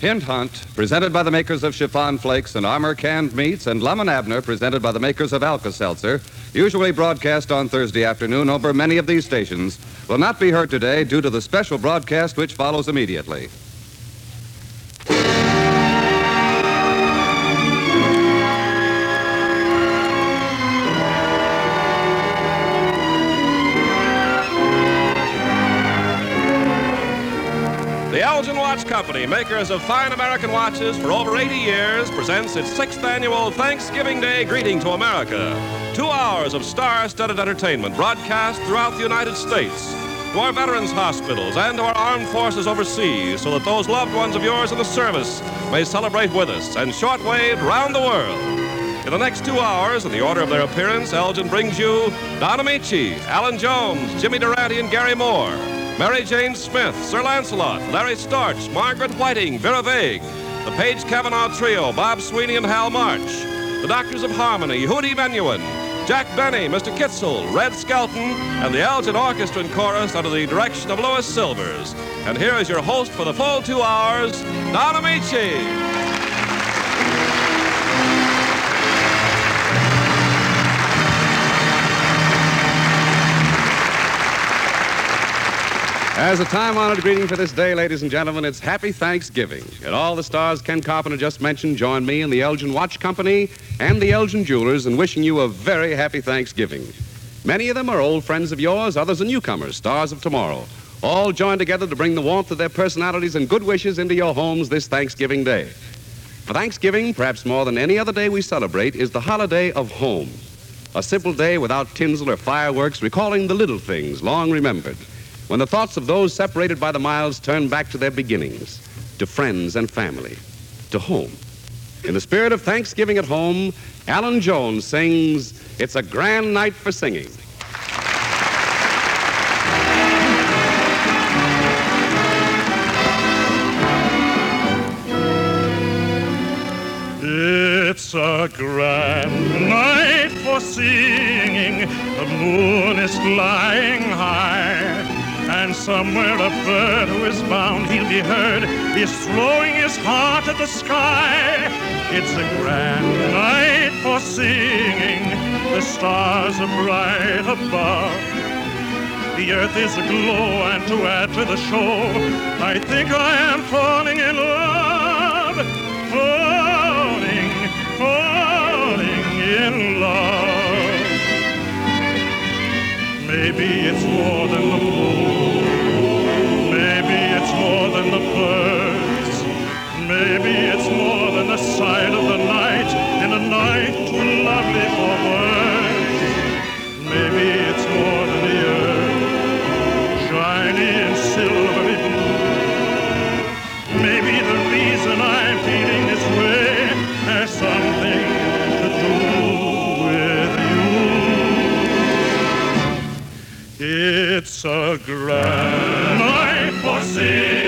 Hint Hunt, presented by the makers of Chiffon Flakes and Armour Canned Meats, and Lum and Abner, presented by the makers of Alka Seltzer, usually broadcast on Thursday afternoon over many of these stations, will not be heard today due to the special broadcast which follows immediately. Company, makers of fine American watches for over 80 years, presents its sixth annual Thanksgiving Day greeting to America. Two hours of star studded entertainment broadcast throughout the United States, to our veterans' hospitals, and to our armed forces overseas, so that those loved ones of yours in the service may celebrate with us and shortwave round the world. In the next two hours, in the order of their appearance, Elgin brings you Don Ameche, Allan Jones, Jimmy Durante, and Garry Moore. Mary Jane Smith, Sir Lancelot, Larry Storch, Margaret Whiting, Vera Vague, the Page Cavanaugh Trio, Bob Sweeney and Hal March, the Doctors of Harmony, Yehudi Menuhin, Jack Benny, Mr. Kitzel, Red Skelton, and the Elgin Orchestra and Chorus under the direction of Louis Silvers. And here is your host for the full two hours, Don Ameche. As a time honored greeting for this day, ladies and gentlemen, it's Happy Thanksgiving. And all the stars Ken Carpenter just mentioned join me and the Elgin Watch Company and the Elgin Jewelers in wishing you a very happy Thanksgiving. Many of them are old friends of yours, others are newcomers, stars of tomorrow. All join together to bring the warmth of their personalities and good wishes into your homes this Thanksgiving Day. For Thanksgiving, perhaps more than any other day we celebrate, is the holiday of home. A simple day without tinsel or fireworks, recalling the little things long remembered when the thoughts of those separated by the miles turn back to their beginnings, to friends and family, to home. In the spirit of Thanksgiving at home, Allan Jones sings, It's a Grand Night for Singing. It's a grand night for singing. The moon is flying high. And somewhere a bird who is bound he'll be heard is throwing his heart at the sky. It's a grand night for singing. The stars are bright above. The earth is aglow, and to add to the show, I think I am falling in love. Falling, falling in love. Maybe it's more than the moon. Than the birds. Maybe it's more than the sight of the night in a night too lovely for words. Maybe it's more than the earth, shiny and silvery blue. Maybe the reason I'm feeling this way has something to do with you. It's a grand night for singing.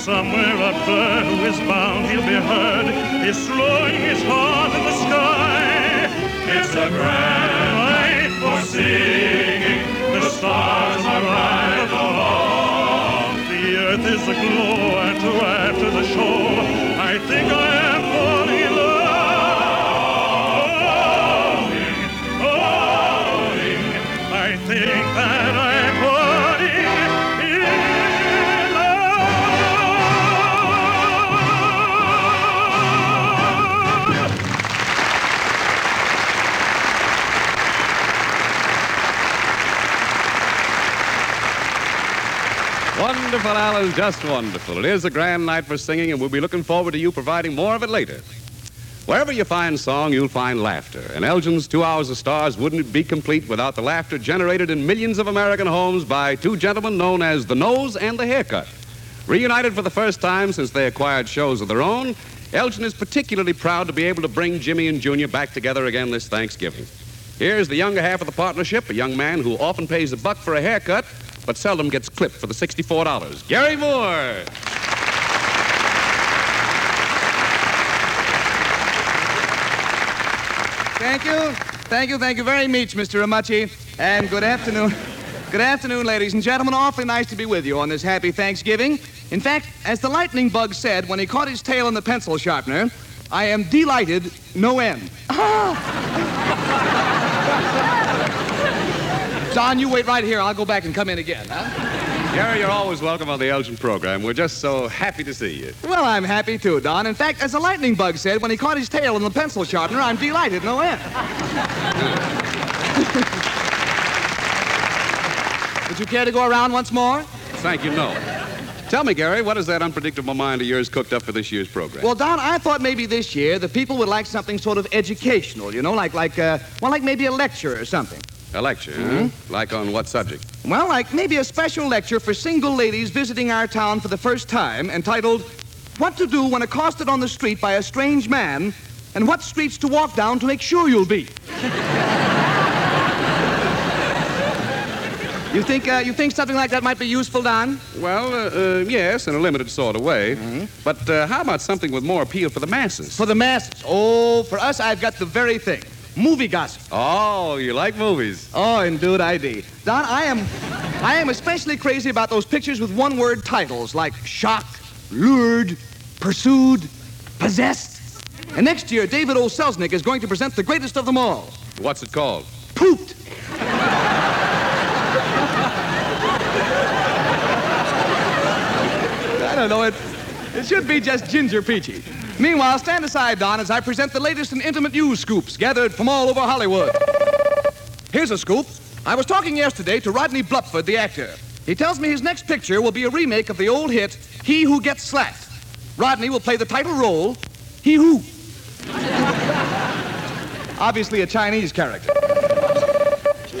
Somewhere a bird who is bound he'll be heard is throwing his heart in the sky. It's a grand night for singing. The stars are bright above. The earth is aglow, and to add the show, I think I Allan, just wonderful. It is a grand night for singing, and we'll be looking forward to you providing more of it later. Wherever you find song, you'll find laughter. And Elgin's Two Hours of Stars wouldn't be complete without the laughter generated in millions of American homes by two gentlemen known as the Nose and the Haircut. Reunited for the first time since they acquired shows of their own, Elgin is particularly proud to be able to bring Jimmy and Junior back together again this Thanksgiving. Here's the younger half of the partnership, a young man who often pays a buck for a haircut, but seldom gets clipped for the $64. Garry Moore. Thank you. Thank you. Thank you very much, Mr. Ameche. And good afternoon. Good afternoon, ladies and gentlemen. Awfully nice to be with you on this happy Thanksgiving. In fact, as the lightning bug said when he caught his tail in the pencil sharpener, I am delighted no end. Don, you wait right here. I'll go back and come in again. Huh? Garry, you're always welcome on the Elgin program. We're just so happy to see you. Well, I'm happy too, Don. In fact, as the lightning bug said when he caught his tail in the pencil sharpener, I'm delighted no end. Would you care to go around once more? Thank you, no. Tell me, Garry, what is that unpredictable mind of yours cooked up for this year's program? Well, Don, I thought maybe this year the people would like something sort of educational, you know, like like uh, well, like maybe a lecture or something. A lecture, huh? Like on what subject? Well, like maybe a special lecture for single ladies visiting our town for the first time, entitled "What to Do When Accosted on the Street by a Strange Man, and What Streets to Walk Down to Make Sure You'll Be." you think uh, you think something like that might be useful, Don? Well, uh, uh, yes, in a limited sort of way. But uh, how about something with more appeal for the masses? For the masses. Oh, for us, I've got the very thing. Movie gossip. Oh, you like movies? Oh, indeed I do. Don, I am, I am especially crazy about those pictures with one-word titles like shocked, lured, pursued, possessed. And next year, David O. Selznick is going to present the greatest of them all, What's it called? Pooped. I don't know. It, it should be just Ginger Peachy. Meanwhile, stand aside, Don, as I present the latest and intimate news scoops gathered from all over Hollywood. Here's a scoop. I was talking yesterday to Rodney Blupford, the actor. He tells me his next picture will be a remake of the old hit, He Who Gets Slapped. Rodney will play the title role, He Who. Obviously a Chinese character.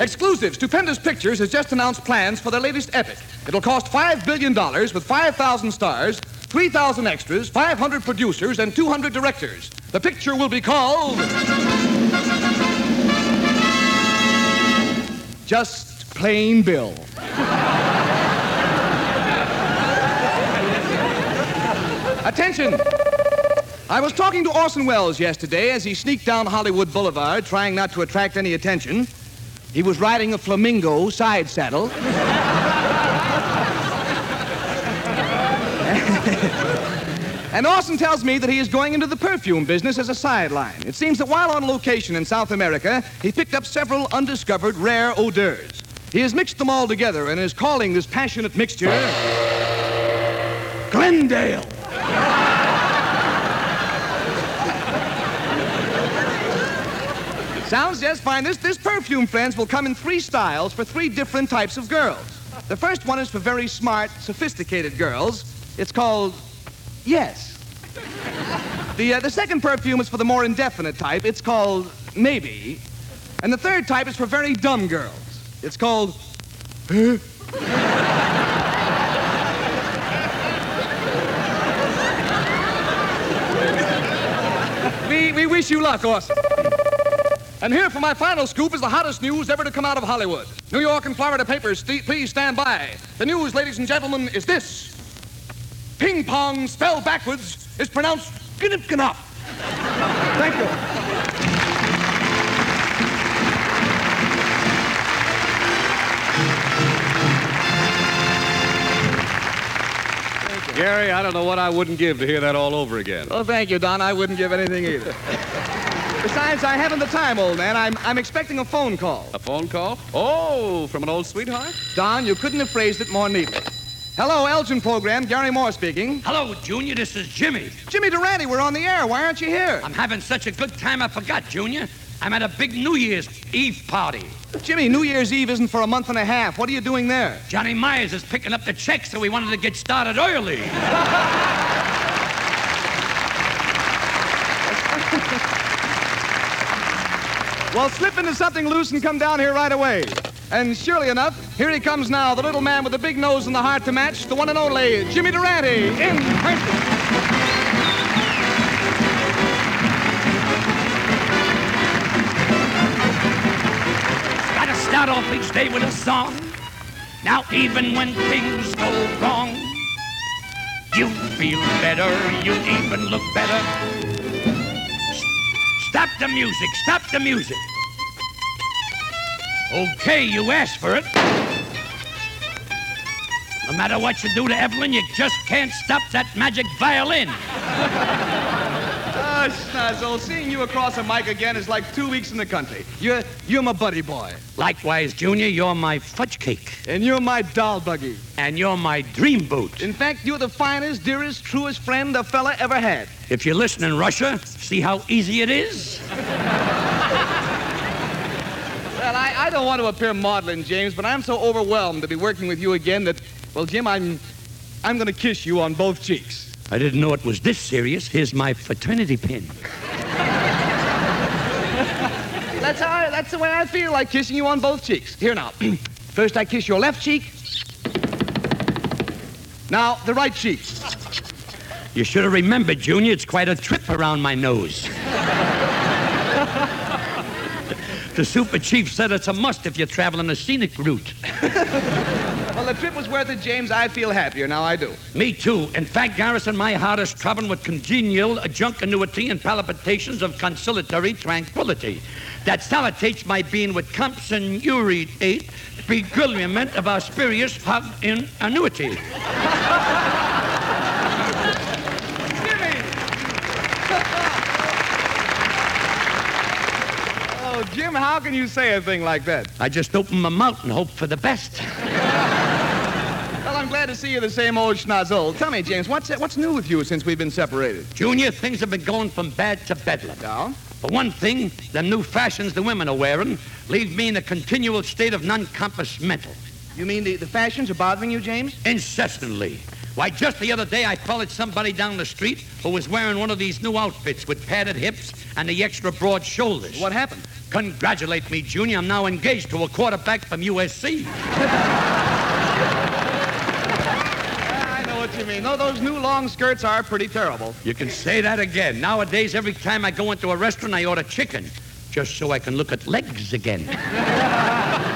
Exclusive, Stupendous Pictures has just announced plans for their latest epic. It'll cost $5 billion with 5,000 stars, 3,000 extras, 500 producers, and 200 directors. The picture will be called. Just Plain Bill. Attention! I was talking to Orson Welles yesterday as he sneaked down Hollywood Boulevard, trying not to attract any attention. He was riding a flamingo side saddle. and Orson tells me that he is going into the perfume business as a sideline. It seems that while on location in South America, he picked up several undiscovered rare odors. He has mixed them all together and is calling this passionate mixture Glendale. Sounds just fine. This, this perfume, friends, will come in three styles for three different types of girls. The first one is for very smart, sophisticated girls. It's called Yes. The, uh, the second perfume is for the more indefinite type. It's called Maybe. And the third type is for very dumb girls. It's called we, we wish you luck, Orson. And here for my final scoop is the hottest news ever to come out of Hollywood. New York and Florida papers, st- please stand by. The news, ladies and gentlemen, is this. Ping pong spelled backwards is pronounced gnip Thank you. Garry, I don't know what I wouldn't give to hear that all over again. Well, thank you, Don. I wouldn't give anything either. Besides, I haven't the time, old man. I'm, I'm expecting a phone call. A phone call? Oh, from an old sweetheart? Don, you couldn't have phrased it more neatly. Hello, Elgin program. Garry Moore speaking. Hello, Junior. This is Jimmy. Jimmy Durante, we're on the air. Why aren't you here? I'm having such a good time I forgot, Junior. I'm at a big New Year's Eve party. Jimmy, New Year's Eve isn't for a month and a half. What are you doing there? Johnny Myers is picking up the checks, so we wanted to get started early. Well, slip into something loose and come down here right away. And surely enough, here he comes now, the little man with the big nose and the heart to match, the one and only Jimmy Durante in person. Start off each day with a song. Now, even when things go wrong, you feel better, you even look better. Stop the music, stop the music. Okay, you asked for it. No matter what you do to Evelyn, you just can't stop that magic violin. Ah, Schnozzle, seeing you across a mic again is like two weeks in the country. You're, you're my buddy boy. Likewise, Junior, you're my fudge cake. And you're my doll buggy. And you're my dream boot. In fact, you're the finest, dearest, truest friend a fella ever had. If you're listening, Russia, see how easy it is? Well, I, I don't want to appear maudlin, James, but I'm so overwhelmed to be working with you again that, well, Jim, I'm, I'm going to kiss you on both cheeks. I didn't know it was this serious. Here's my fraternity pin. That's how I, that's the way I feel like kissing you on both cheeks. Here now. First I kiss your left cheek. Now the right cheek. You should have remembered, Junior, it's quite a trip around my nose. The super chief said it's a must if you're traveling a scenic route. Well, the trip was worth it, James. I feel happier now. I do. Me too. In fact, Garrison, my heart is throbbing with congenial juncuity and palpitations of conciliatory tranquility that salutates my being with Compson uriate begulment of our spurious hug in annuity. Oh, Jim, how can you say a thing like that? I just open my mouth and hope for the best. Well, I'm glad to see you the same old schnozzle. Tell me, James, what's what's new with you since we've been separated? Junior, things have been going from bad to bedlam. Yeah? For one thing, the new fashions the women are wearing leave me in a continual state of non-compass mental. You mean the, the fashions are bothering you, James? Incessantly. Why, just the other day I followed somebody down the street who was wearing one of these new outfits with padded hips and the extra broad shoulders. What happened? Congratulate me, Junior. I'm now engaged to a quarterback from USC. I know what you mean. No, those new long skirts are pretty terrible. You can say that again. Nowadays, every time I go into a restaurant, I order chicken, just so I can look at legs again.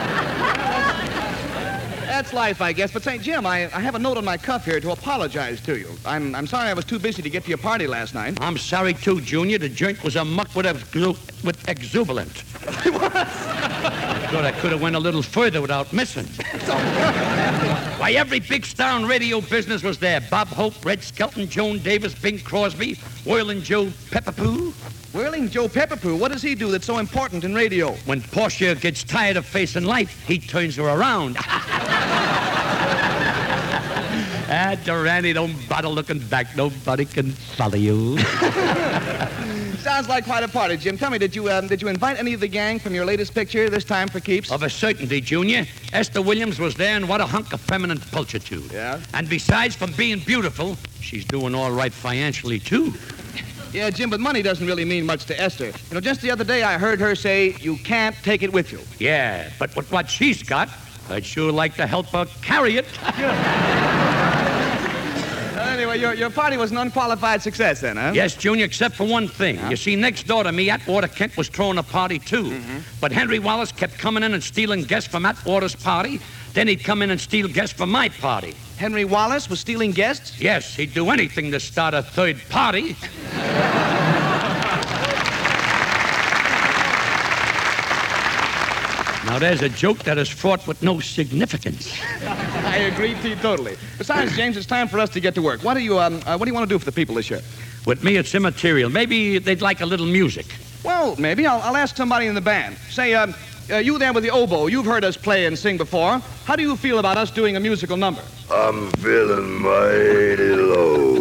That's life, I guess. But say, Jim, I, I have a note on my cuff here to apologize to you. I'm, I'm sorry I was too busy to get to your party last night. I'm sorry too, Junior. The joint was a muck with, exu- with exuberant. I thought I could have went a little further without missing. Why, every big star in radio business was there. Bob Hope, Red Skelton, Joan Davis, Bing Crosby, Whirling Joe Pepperpoo. Whirling Joe Pepperpoo, what does he do that's so important in radio? When Portia gets tired of facing life, he turns her around. ah, Durante, don't bother looking back. Nobody can follow you. Sounds like quite a party, Jim. Tell me, did you um, did you invite any of the gang from your latest picture this time for keeps? Of a certainty, Junior. Esther Williams was there, and what a hunk of feminine pulchritude. Yeah? And besides, from being beautiful, she's doing all right financially, too. Yeah, Jim, but money doesn't really mean much to Esther. You know, just the other day I heard her say, you can't take it with you. Yeah, but with what she's got, I'd sure like to help her carry it. Anyway, your, your party was an unqualified success then, huh? yes, Junior, except for one thing. You see, next door to me, Atwater Kent was throwing a party, too. Mm-hmm. But Henry Wallace kept coming in and stealing guests from Atwater's party. Then he'd come in and steal guests from my party. Henry Wallace was stealing guests? Yes, he'd do anything to start a third party. now, there's a joke that is fraught with no significance. I agree to you totally. Besides, James, it's time for us to get to work. What do you um, uh, what do you want to do for the people this year? With me, it's immaterial. Maybe they'd like a little music. Well, maybe I'll, I'll ask somebody in the band. Say, um, uh, you there with the oboe, you've heard us play and sing before. How do you feel about us doing a musical number? I'm feeling mighty low.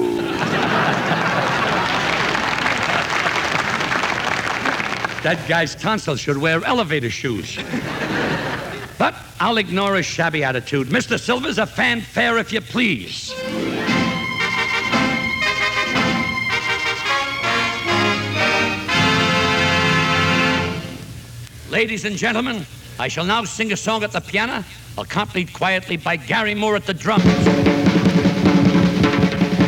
That guy's tonsils should wear elevator shoes. but I'll ignore his shabby attitude. Mr. Silver's a fanfare, if you please. Ladies and gentlemen, I shall now sing a song at the piano, accompanied quietly by Garry Moore at the drums.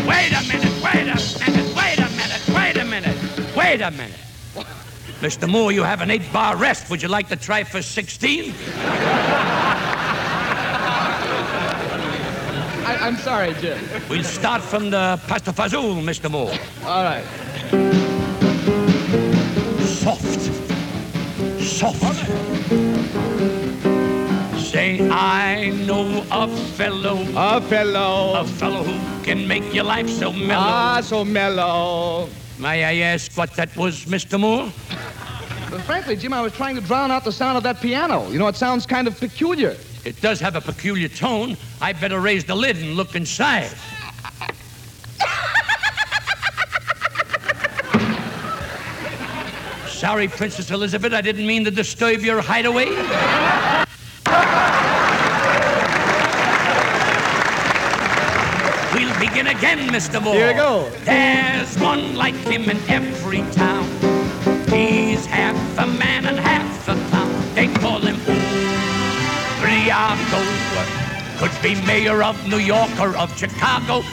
Wait a minute, wait a minute, wait a minute, wait a minute, wait a minute. Mr. Moore, you have an eight bar rest. Would you like to try for 16? I, I'm sorry, Jim. We'll start from the pastafazul, Mr. Moore. All right. Soft. Soft. Say, I know a fellow, A fellow. a fellow who can make your life so mellow. Ah, so mellow. May I ask what that was, Mr. Moore? But frankly, Jim, I was trying to drown out the sound of that piano. You know, it sounds kind of peculiar. It does have a peculiar tone. I better raise the lid and look inside. Sorry, Princess Elizabeth, I didn't mean to disturb your hideaway. We'll begin again, Mr. Moore. Here we go. There's one like him in every town. He's half a man and half a clown. They call him Briago. Could be mayor of New York or of Chicago.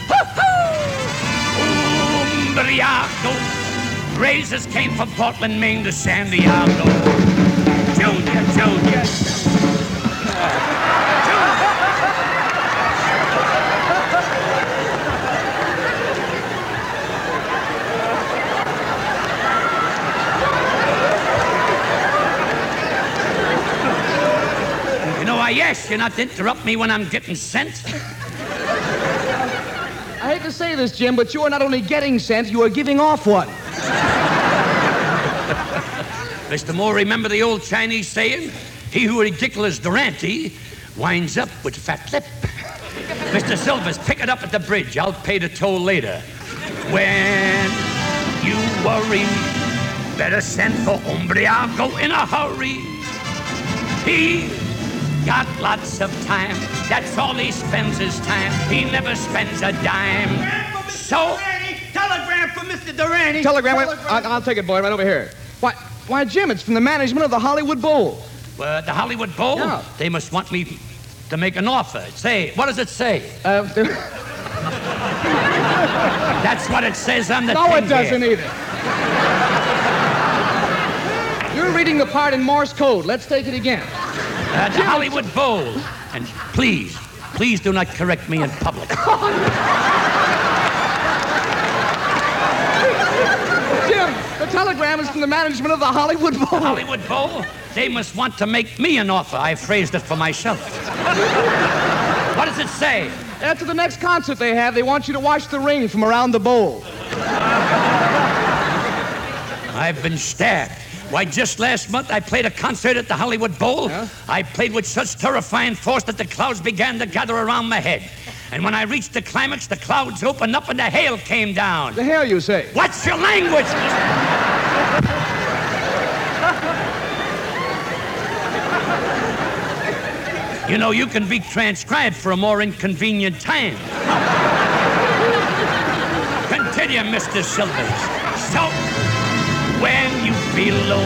Umbriago. Razors came from Portland, Maine to San Diego. Junior, Junior. You know, I asked you not to interrupt me when I'm getting sent. I hate to say this, Jim, but you are not only getting sent, you are giving off one. Mr. Moore, remember the old Chinese saying? He who ridiculous Durante winds up with fat lip. Mr. Silvers, pick it up at the bridge. I'll pay the toll later. When you worry, better send for Umbriago in a hurry. He got lots of time. That's all he spends his time. He never spends a dime. So, Telegram for Mr. Durante. Telegram, wait, I- I'll take it, boy, right over here. Why, why, Jim, it's from the management of the Hollywood Bowl. uh, the Hollywood Bowl, Yeah. they must want me to make an offer. Say, what does it say? Uh, That's what it says on the no, it doesn't here. either. You're reading the part in Morse code. Let's take it again. Uh, the Hollywood Bowl. And please, please do not correct me in public. Jim, the telegram is from the management of the Hollywood Bowl. Hollywood Bowl, they must want to make me an offer. I phrased it for myself. what does it say? After the next concert they have, they want you to watch the ring from around the bowl. I've been stabbed. Why, just last month I played a concert at the Hollywood Bowl. I played with such terrifying force that the clouds began to gather around my head. And when I reached the climax, the clouds opened up and the hail came down. The hail, you say? What's your language? You know, you can be transcribed for a more inconvenient time. Continue, Mr. Silvers. So, when you feel low,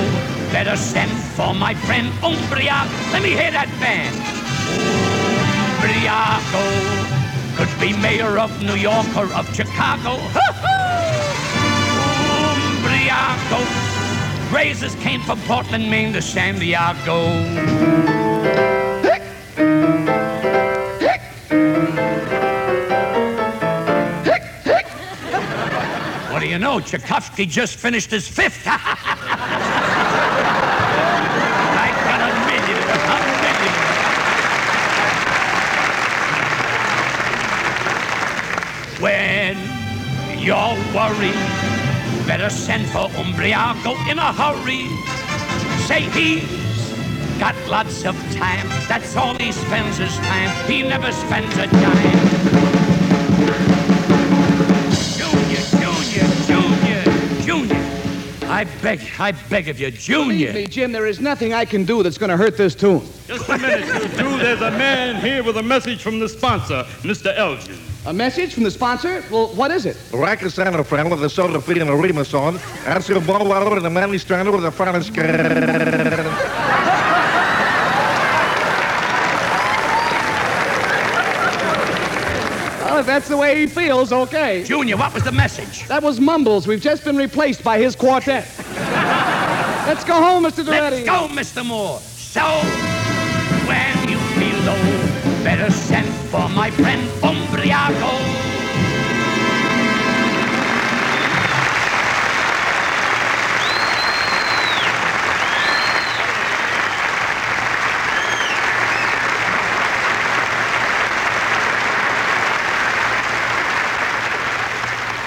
better send for my friend Umbria. Let me hear that band. Umbriago could be mayor of New York or of Chicago. Umbriago. Razors came from Portland, Maine to San Diego. What do you know? Tchaikovsky just finished his fifth. I got a million, a million. When you're worried, better send for Umbriago in a hurry. Say he's got lots of time. That's all he spends his time. He never spends a dime. Junior, Junior, Junior, Junior. I beg, I beg of you, Junior. Believe me, Jim, there is nothing I can do that's going to hurt this tune. Just a minute, you two. There's a man here with a message from the sponsor, Mr. Elgin. A message from the sponsor? Well, what is it? Raken zijn er vrienden, de zouden vieren een Remeson. Er is een bouwwaarder en een man die staan over de varens. Well, if that's the way he feels, okay. Junior, what was the message? That was Mumbles. We've just been replaced by his quartet. Let's go home, Mr. Let's go, Mr. Moore. So, when you feel low, better send for my friend Umbriago.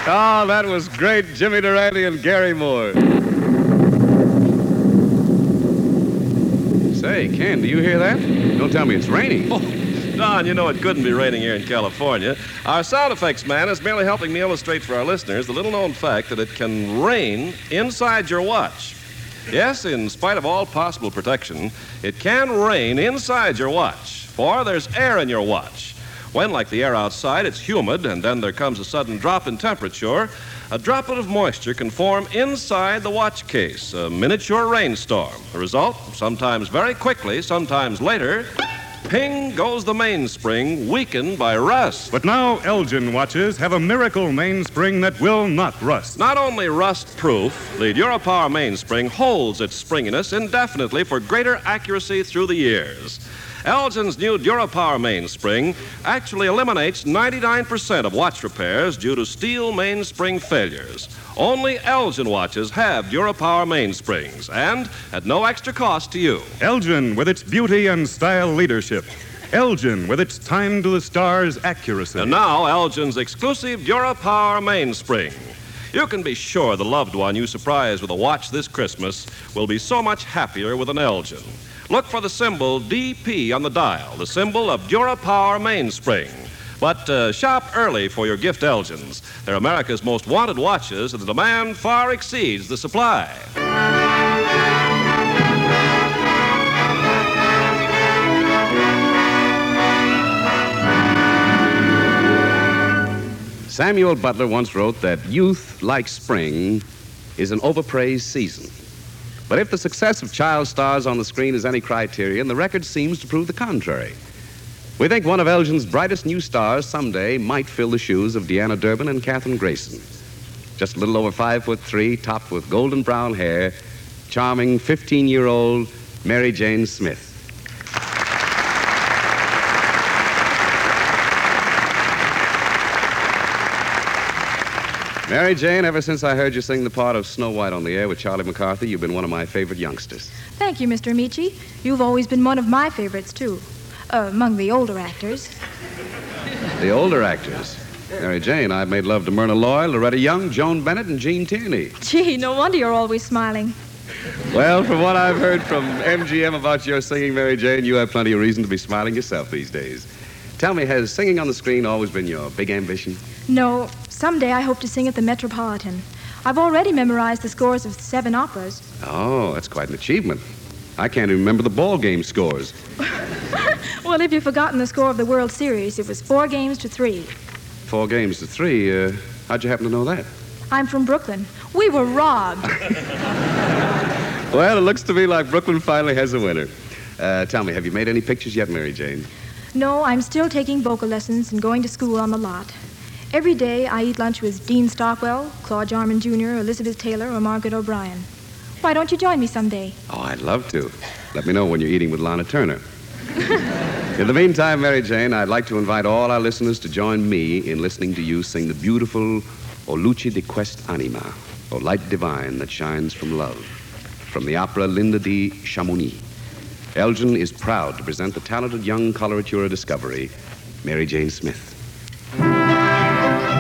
Oh, ah, that was great, Jimmy Durante and Garry Moore. Say, Ken, do you hear that? Don't tell me it's raining. Oh. Don, you know it couldn't be raining here in California. Our sound effects man is merely helping me illustrate for our listeners the little known fact that it can rain inside your watch. Yes, in spite of all possible protection, it can rain inside your watch, for there's air in your watch. When, like the air outside, it's humid and then there comes a sudden drop in temperature, a droplet of moisture can form inside the watch case, a miniature rainstorm. The result, sometimes very quickly, sometimes later, ping goes the mainspring, weakened by rust. But now Elgin watches have a miracle mainspring that will not rust. Not only rust proof, the DuraPower mainspring holds its springiness indefinitely for greater accuracy through the years. Elgin's new DuraPower mainspring actually eliminates 99% of watch repairs due to steel mainspring failures. Only Elgin watches have DuraPower mainsprings, and at no extra cost to you. Elgin with its beauty and style leadership. Elgin with its time to the stars accuracy. And now, Elgin's exclusive DuraPower mainspring. You can be sure the loved one you surprise with a watch this Christmas will be so much happier with an Elgin. Look for the symbol DP on the dial, the symbol of DuraPower mainspring. But uh, shop early for your gift Elgins. They're America's most wanted watches, and the demand far exceeds the supply. Samuel Butler once wrote that youth, like spring, is an overpraised season. But if the success of child stars on the screen is any criterion, the record seems to prove the contrary. We think one of Elgin's brightest new stars someday might fill the shoes of Deanna Durbin and Kathryn Grayson. Just a little over five foot three, topped with golden brown hair, charming 15 year old Mary Jane Smith. Mary Jane, ever since I heard you sing the part of Snow White on the air with Charlie McCarthy, you've been one of my favorite youngsters. Thank you, Mr. Ameche. You've always been one of my favorites, too. Uh, among the older actors. The older actors. Mary Jane, I've made love to Myrna Loy, Loretta Young, Joan Bennett, and Gene Tierney. Gee, no wonder you're always smiling. Well, from what I've heard from MGM about your singing, Mary Jane, you have plenty of reason to be smiling yourself these days. Tell me, has singing on the screen always been your big ambition? No, someday I hope to sing at the Metropolitan. I've already memorized the scores of seven operas. Oh, that's quite an achievement. I can't even remember the ball game scores. Well, if you've forgotten the score of the World Series, it was four games to three. Four games to three. Uh, how'd you happen to know that? I'm from Brooklyn. We were robbed. Well, it looks to me like Brooklyn finally has a winner. Uh, tell me, have you made any pictures yet, Mary Jane? No, I'm still taking vocal lessons and going to school on the lot. Every day I eat lunch with Dean Stockwell, Claude Jarman Jr., Elizabeth Taylor, or Margaret O'Brien. Why don't you join me someday? Oh, I'd love to. Let me know when you're eating with Lana Turner. in the meantime, Mary Jane, I'd like to invite all our listeners to join me in listening to you sing the beautiful O Luce di Quest Anima, O Light Divine that Shines from Love, from the opera Linda di Chamounix. Elgin is proud to present the talented young coloratura discovery, Mary Jane Smith.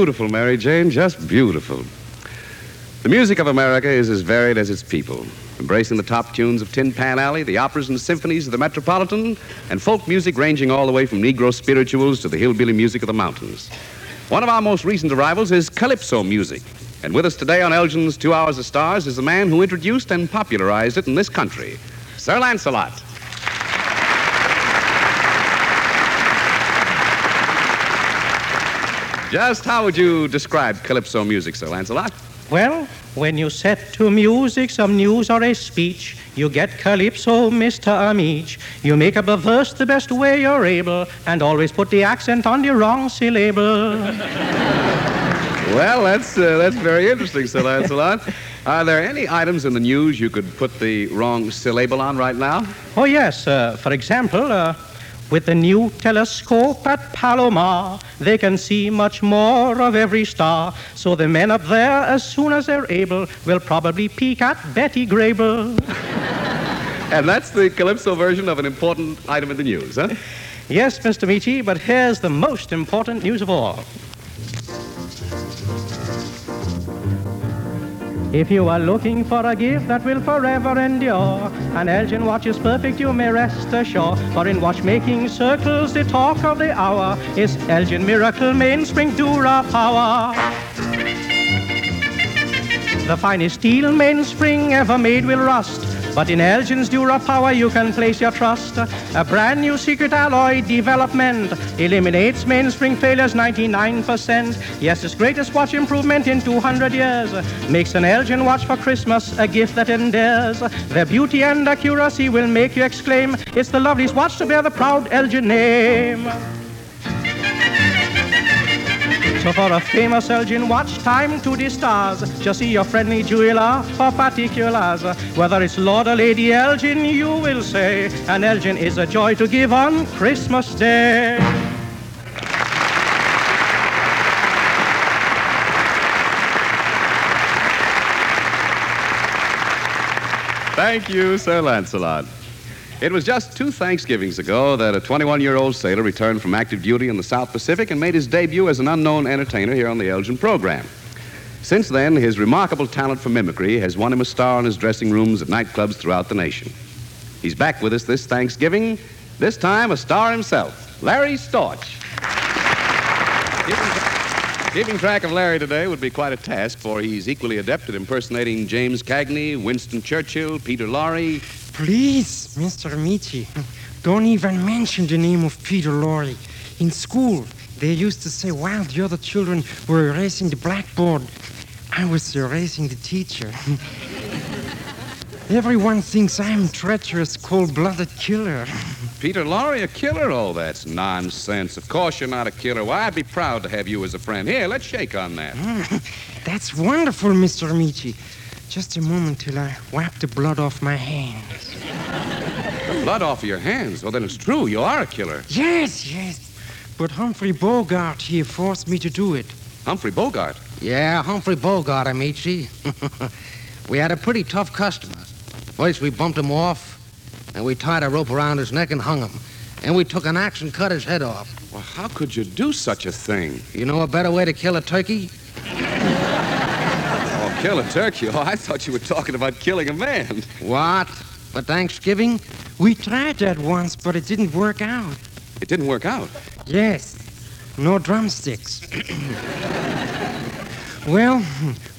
beautiful, Mary Jane, just beautiful. The music of America is as varied as its people, embracing the top tunes of Tin Pan Alley, the operas and symphonies of the Metropolitan, and folk music ranging all the way from Negro spirituals to the hillbilly music of the mountains. One of our most recent arrivals is calypso music. And with us today on Elgin's Two Hours of Stars is the man who introduced and popularized it in this country, Sir Lancelot. Just how would you describe calypso music, Sir Lancelot? Well, when you set to music some news or a speech, you get calypso, Mr. Ameche. You make up a verse the best way you're able, and always put the accent on the wrong syllable. Well, that's uh, that's very interesting, Sir Lancelot. Are there any items in the news you could put the wrong syllable on right now? oh, yes, uh, for example, uh, with the new telescope at Palomar, they can see much more of every star. So the men up there, as soon as they're able, will probably peek at Betty Grable. And that's the calypso version of an important item in the news, huh? Yes, Mr. Michi, but here's the most important news of all. If you are looking for a gift that will forever endure, an Elgin watch is perfect, you may rest assured. For in watchmaking circles, the talk of the hour is Elgin Miracle Mainspring Dura Power. The finest steel mainspring ever made will rust. But in Elgin's Dura Power you can place your trust. A brand new secret alloy development eliminates mainspring failures 99%. Yes, its greatest watch improvement in 200 years makes an Elgin watch for Christmas a gift that endears. Their beauty and accuracy will make you exclaim, it's the loveliest watch to bear the proud Elgin name. So for a famous Elgin watch, time to the stars. Just see your friendly jeweler for particulars. Whether it's Lord or Lady Elgin, you will say, an Elgin is a joy to give on Christmas Day. Thank you, Sir Lancelot. It was just two Thanksgivings ago that a 21 year old sailor returned from active duty in the South Pacific and made his debut as an unknown entertainer here on the Elgin program. Since then, his remarkable talent for mimicry has won him a star in his dressing rooms at nightclubs throughout the nation. He's back with us this Thanksgiving, this time a star himself, Larry Storch. Keeping, keeping track of Larry today would be quite a task, for he's equally adept at impersonating James Cagney, Winston Churchill, Peter Lorre, Please, Mr. Ameche, don't even mention the name of Peter Lorre. In school, they used to say while the other children were erasing the blackboard, I was erasing the teacher. Everyone thinks I'm a treacherous, cold-blooded killer. Peter Lorre, a killer? Oh, that's nonsense. Of course you're not a killer. Why, I'd be proud to have you as a friend. Here, let's shake on that. That's wonderful, Mr. Ameche. Just a moment till I wipe the blood off my hands. The blood off of your hands. Well, then it's true. You are a killer. Yes, yes. But Humphrey Bogart here forced me to do it. Humphrey Bogart? Yeah, Humphrey Bogart, Ameche. we had a pretty tough customer. First, we bumped him off, and we tied a rope around his neck and hung him. And we took an axe and cut his head off. Well, how could you do such a thing? You know a better way to kill a turkey? Oh, kill a turkey? Oh, I thought you were talking about killing a man. What? For Thanksgiving? We tried that once, but it didn't work out. It didn't work out. Yes. No drumsticks. well,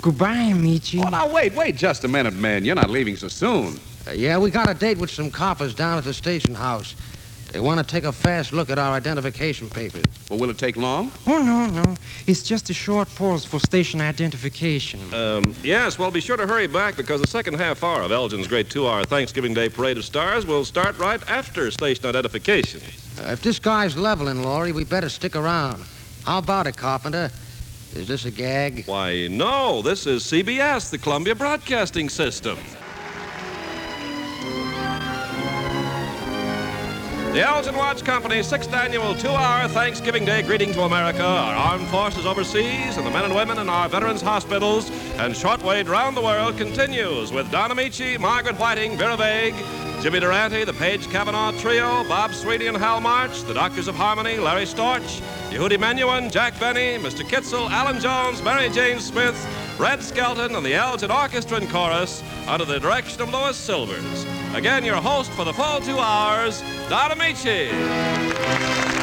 goodbye, Ameche. Oh, now, wait, wait just a minute, man. You're not leaving so soon. Uh, yeah, we got a date with some coppers down at the station house. They want to take a fast look at our identification papers. Well, will it take long? Oh, no, no. It's just a short pause for station identification. Um, yes, well, be sure to hurry back because the second half hour of Elgin's great two hour Thanksgiving Day Parade of Stars will start right after station identification. Uh, if this guy's leveling, Lorre, we better stick around. How about it, Carpenter? Is this a gag? Why, no, this is CBS, the Columbia Broadcasting System. The Elgin Watch Company's sixth annual two hour Thanksgiving Day greeting to America, our armed forces overseas, and the men and women in our veterans' hospitals and shortwave around the world continues with Don Ameche, Margaret Whiting, Vera Vague, Jimmy Durante, the Page Cavanaugh Trio, Bob Sweeney and Hal March, the Doctors of Harmony, Larry Storch, Yehudi Menuhin, Jack Benny, Mr. Kitzel, Allan Jones, Mary Jane Smith, Red Skelton, and the Elgin Orchestra and Chorus under the direction of Louis Silvers. Again, your host for the full two hours, Don Ameche.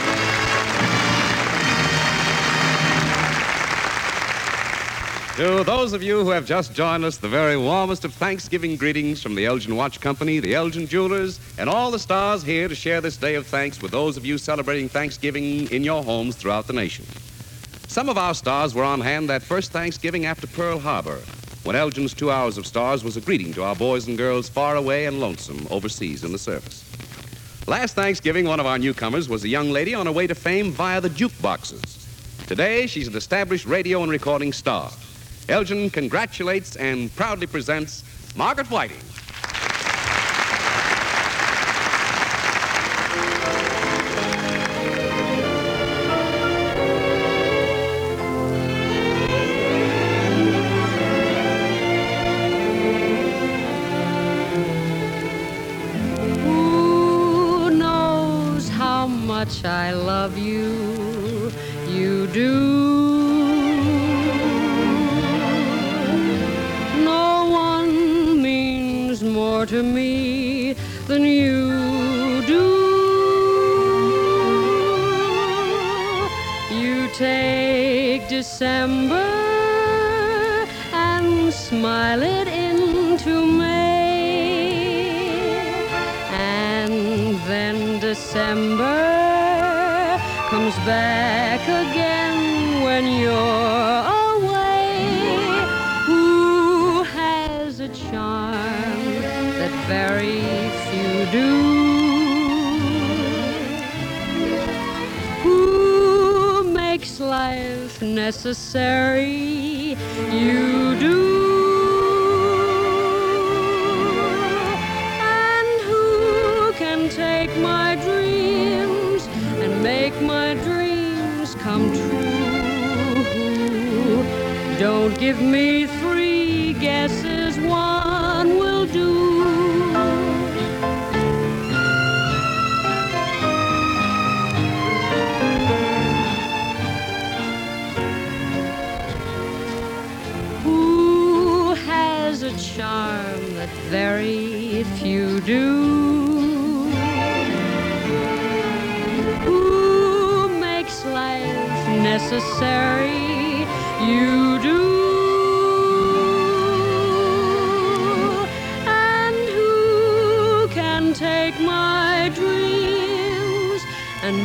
To those of you who have just joined us, the very warmest of Thanksgiving greetings from the Elgin Watch Company, the Elgin Jewelers, and all the stars here to share this day of thanks with those of you celebrating Thanksgiving in your homes throughout the nation. Some of our stars were on hand that first Thanksgiving after Pearl Harbor, when Elgin's Two Hours of Stars was a greeting to our boys and girls far away and lonesome overseas in the service. Last Thanksgiving, one of our newcomers was a young lady on her way to fame via the jukeboxes. Today, she's an established radio and recording star. Elgin congratulates and proudly presents Margaret Whiting. December comes back again when you're away. Who has a charm that very few do? Who makes life necessary? You do. Give me three guesses, one will do. Who has a charm that very few do? Who makes life necessary? You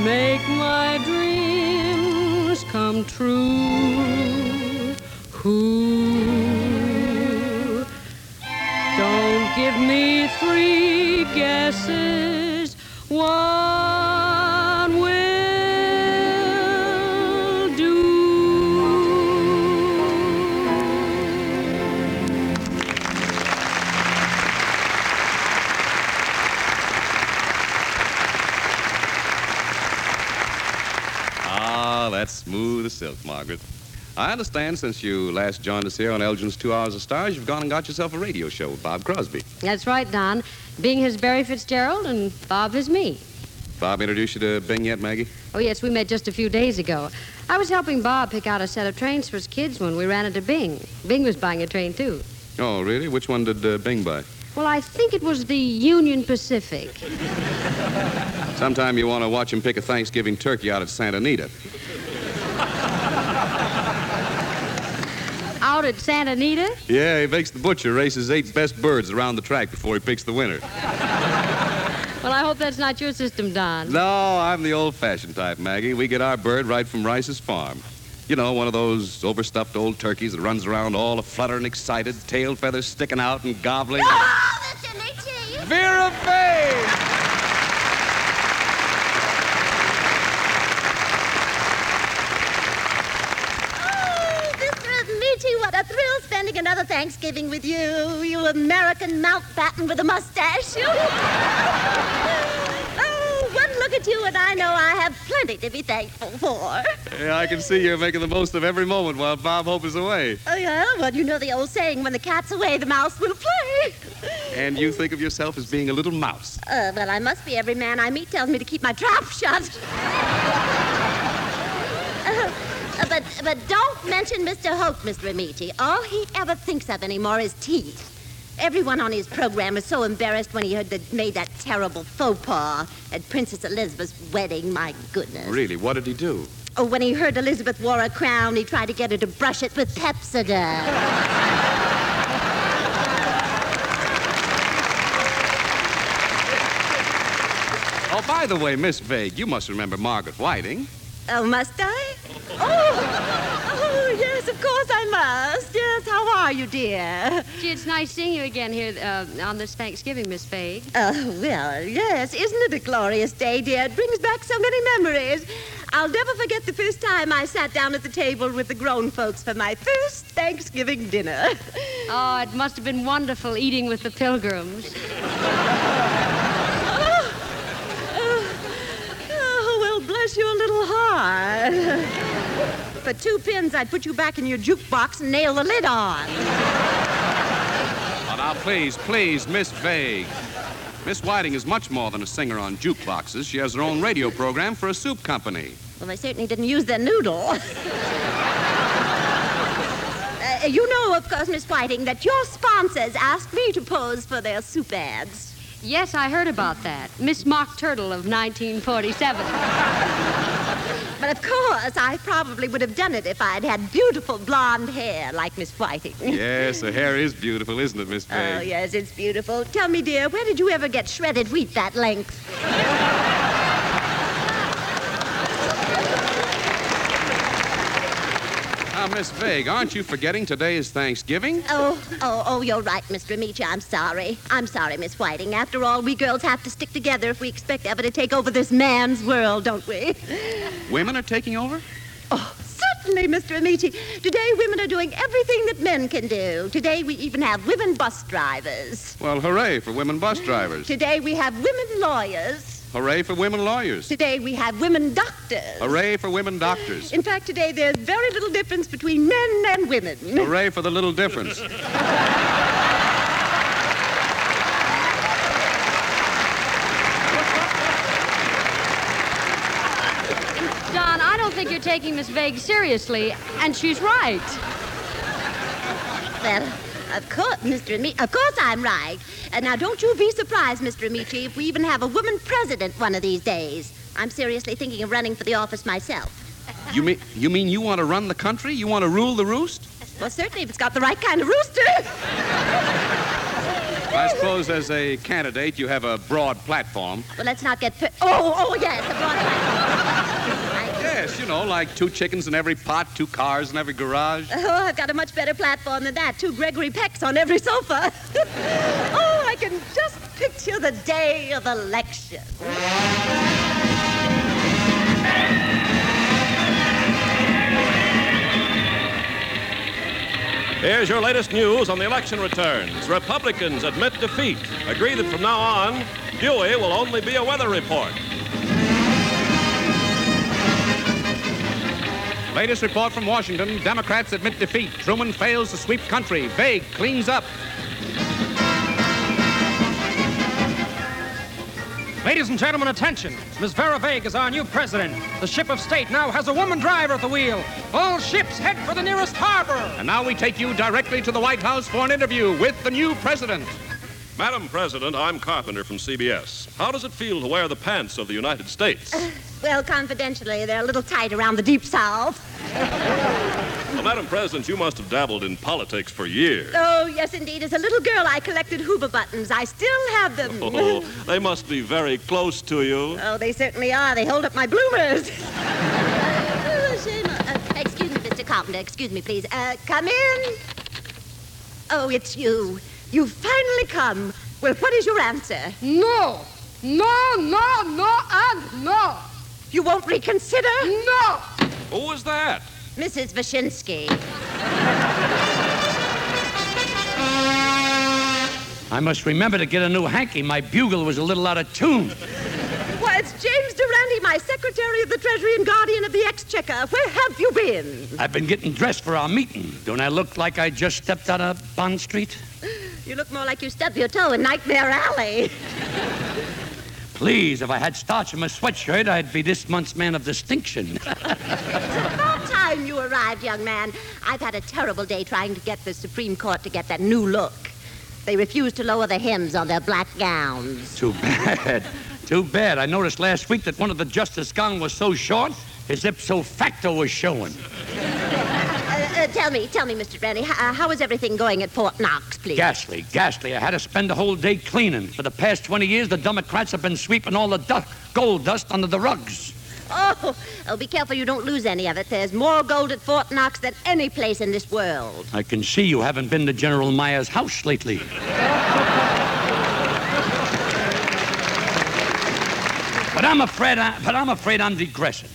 make my dreams come true? I understand since you last joined us here on Elgin's Two Hours of Stars, you've gone and got yourself a radio show with Bob Crosby. That's right, Don. Bing has Barry Fitzgerald and Bob is me. Bob introduced you to Bing yet, Maggie? Oh, yes, we met just a few days ago. I was helping Bob pick out a set of trains for his kids when we ran into Bing. Bing was buying a train, too. Oh, really? Which one did uh, Bing buy? Well, I think it was the Union Pacific. Sometime you want to watch him pick a Thanksgiving turkey out at Santa Anita. Out at Santa Anita? Yeah, he makes the butcher race his eight best birds around the track before he picks the winner. Well, I hope that's not your system, Don. No, I'm the old-fashioned type, Maggie. We get our bird right from Rice's farm. You know, one of those overstuffed old turkeys that runs around all aflutter and excited, tail feathers sticking out and gobbling. Oh, that's an Vera Vague! Oh, Mr. Ameche, what a thrill spending another Thanksgiving with you, you American Mountbatten with a mustache. oh, one look at you, and I know I have plenty to be thankful for. Yeah, I can see you're making the most of every moment while Bob Hope is away. Oh, yeah? Well, you know the old saying, when the cat's away, the mouse will play. And you think of yourself as being a little mouse. Uh, well, I must be. Every man I meet tells me to keep my trap shut. But, but don't mention Mr. Hope, Mr. Ameche. All he ever thinks of anymore is teeth. Everyone on his program was so embarrassed when he heard that made that terrible faux pas at Princess Elizabeth's wedding. My goodness. Really, what did he do? Oh, when he heard Elizabeth wore a crown, he tried to get her to brush it with Pepsodent. Oh, by the way, Miss Vague, you must remember Margaret Whiting. Oh, must I? Oh, oh, yes, of course I must. Yes, how are you, dear? Gee, it's nice seeing you again here uh, on this Thanksgiving, Miss Fagg. Oh, well, yes, isn't it a glorious day, dear? It brings back so many memories. I'll never forget the first time I sat down at the table with the grown folks for my first Thanksgiving dinner. Oh, it must have been wonderful eating with the pilgrims. Oh, well, bless your little heart. For two pins, I'd put you back in your jukebox and nail the lid on. Oh, now, please, please, Miss Vague. Miss Whiting is much more than a singer on jukeboxes. She has her own radio program for a soup company. Well, they certainly didn't use their noodle. Uh, you know, of course, Miss Whiting, that your sponsors asked me to pose for their soup ads. Yes, I heard about that. Miss Mock Turtle of 1947. But of course, I probably would have done it if I'd had beautiful blonde hair like Miss Whiting. Yes, her hair is beautiful, isn't it, Miss Oh, yes, it's beautiful. Tell me, dear, where did you ever get shredded wheat that length? Now, Miss Vague, aren't you forgetting today is Thanksgiving? Oh, oh, oh, you're right, Mr. Ameche. I'm sorry. I'm sorry, Miss Whiting. After all, we girls have to stick together if we expect ever to take over this man's world, don't we? Women are taking over? Oh, certainly, Mr. Ameche. Today, women are doing everything that men can do. Today, we even have women bus drivers. Well, hooray for women bus drivers. Today, we have women lawyers. Hooray for women lawyers. Today, we have women doctors. Hooray for women doctors. In fact, today, there's very little difference between men and women. Hooray for the little difference. Don, I don't think you're taking Miss Vague seriously, and she's right. Well, of course, Mr. Ameche. Of course, I'm right. And now, don't you be surprised, Mr. Ameche, if we even have a woman president one of these days. I'm seriously thinking of running for the office myself. You mean you mean you want to run the country? You want to rule the roost? Well, certainly, if it's got the right kind of rooster. I suppose as a candidate you have a broad platform. Well, let's not get. Per- oh, oh, yes, a broad Yes, you know, like two chickens in every pot, two cars in every garage. Oh, I've got a much better platform than that. Two Gregory Pecks on every sofa. oh, I can just picture the the day of election. Here's your latest news on the election returns. Republicans admit defeat. Agree that from now on, Dewey will only be a weather report. Latest report from Washington Democrats admit defeat. Truman fails to sweep country. Vague cleans up. Ladies and gentlemen, attention. Miss Vera Vague is our new president. The ship of state now has a woman driver at the wheel. All ships head for the nearest harbor. And now we take you directly to the White House for an interview with the new president. Madam President, I'm Carpenter from CBS. How does it feel to wear the pants of the United States? Well, confidentially, they're a little tight around the deep south. Well, Madam President, you must have dabbled in politics for years. Oh, yes, indeed. As a little girl, I collected Hoover buttons. I still have them. Oh, they must be very close to you. Oh, they certainly are. They hold up my bloomers. oh, shame. Uh, excuse me, Mr. Carpenter. Excuse me, please. Uh, come in. Oh, it's you. You've finally come. Well, what is your answer? No. No, no, no, and no. You won't reconsider? No. Who was that? Mrs. Vashinsky. I must remember to get a new hanky. My bugle was a little out of tune. Why, it's James Durante, my Secretary of the Treasury and Guardian of the Exchequer. Where have you been? I've been getting dressed for our meeting. Don't I look like I just stepped out of Bond Street? You look more like you stubbed your toe in Nightmare Alley. Please, if I had starch in my sweatshirt, I'd be this month's man of distinction. It's about time you arrived, young man. I've had a terrible day trying to get the Supreme Court to get that new look. They refuse to lower the hems on their black gowns. Too bad. Too bad. I noticed last week that one of the justice gown was so short, his ipso facto was showing. Uh, tell me, tell me, Mr. H- uh, how is everything going at Fort Knox, please? Ghastly, ghastly. I had to spend the whole day cleaning. For the past 20 years, the Democrats have been sweeping all the du- gold dust under the rugs. Oh, oh, be careful you don't lose any of it. There's more gold at Fort Knox than any place in this world. I can see you haven't been to General Meyer's house lately. But I'm afraid, I, but I'm afraid I'm digressing.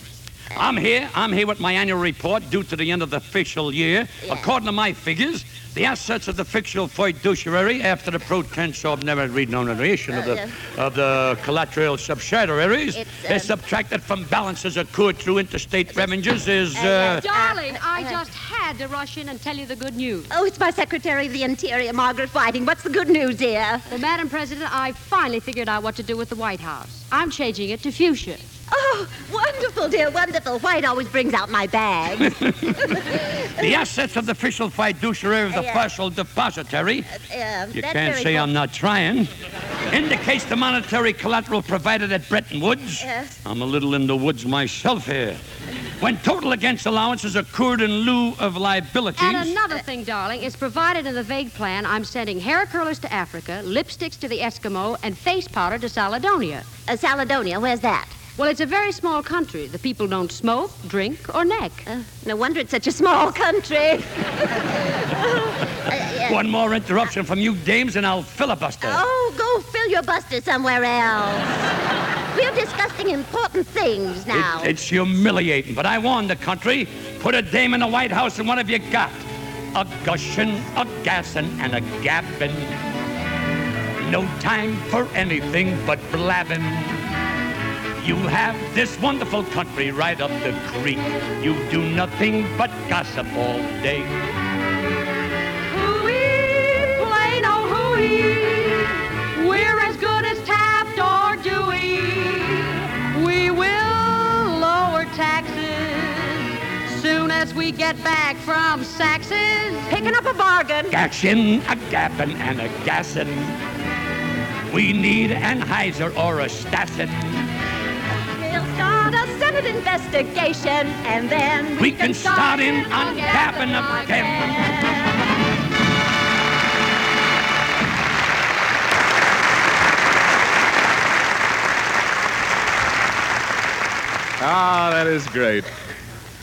I'm here. I'm here with my annual report due to the end of the fiscal year. According to my figures, the assets of the fictional fiduciary after the pro of never remuneration of the of the collateral subsidiaries It's, is subtracted from balances accrued through interstate revenues is Uh, uh, Darling, I just had to rush in and tell you the good news. Oh, it's my Secretary of the Interior, Margaret Whiting. What's the good news, dear? Well, Madam President, I finally figured out what to do with the White House. I'm changing it to fuchsia. Oh, wonderful, dear, wonderful. White always brings out my bag. the assets of the official fiduciary of the Yeah. partial depository. Uh, You can't say good. I'm not trying. Indicates the monetary collateral provided at Bretton Woods. Yes. I'm a little in the woods myself here. When total against allowances accrued in lieu of liabilities. And another thing, darling, is provided in the vague plan. I'm sending hair curlers to Africa, lipsticks to the Eskimo, and face powder to Saladonia. Uh, Saladonia, where's that? Well, it's a very small country. The people don't smoke, drink, or neck. Uh, no wonder it's such a small country. One more interruption from you dames and I'll filibuster. Oh, go fill your buster somewhere else. We're discussing important things now. It- it's humiliating, but I warn the country. Put a dame in the White House and what have you got? A gushing, a gassing, and a gapping. No time for anything but blabbing. You have this wonderful country right up the creek. You do nothing but gossip all day. Hooey, plain old hooey. We're as good as Taft or Dewey. We will lower taxes soon as we get back from Saxes. Picking up a bargain. Gashin, a gapping, and a gassin'. We need an Heiser or a Stassen. We'll start a Senate investigation, and then We can start in uncapping of them. Ah, that is great.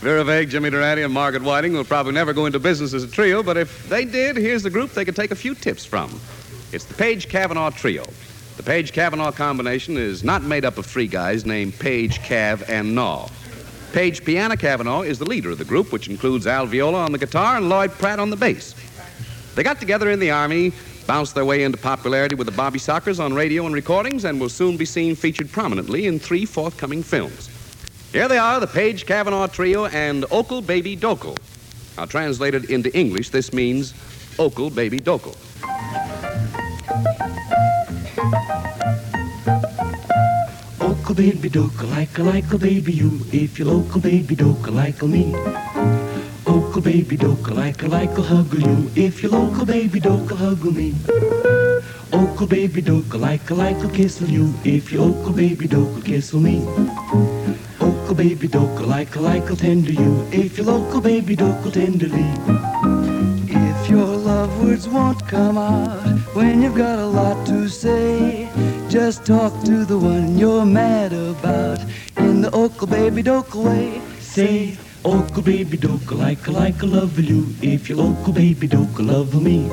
Vera Vague, Jimmy Durante, and Margaret Whiting will probably never go into business as a trio, but if they did, here's the group they could take a few tips from. It's the Page Cavanaugh Trio. The Page Cavanaugh combination is not made up of three guys named Page, Cav, and Naw. Page Piana Cavanaugh is the leader of the group, which includes Al Viola on the guitar and Lloyd Pratt on the bass. They got together in the Army, bounced their way into popularity with the Bobby Sockers on radio and recordings, and will soon be seen featured prominently in three forthcoming films. Here they are, the Page Cavanaugh Trio and Okle Baby Dokle. Now, translated into English, this means Okle Baby Dokle. Baby doka like a like a baby you if you local baby doka like a me. Oka baby doka like a like a hug you if you local baby doka hug me. Oka baby doka like a like a kiss you if you oka baby doka kiss me. Oka baby doka like a like a tender you if you local baby doka tenderly. Words won't come out when you've got a lot to say, just talk to the one you're mad about in the Oka baby doka way. Say, Oka baby doka like like a love you if you local baby doka love me.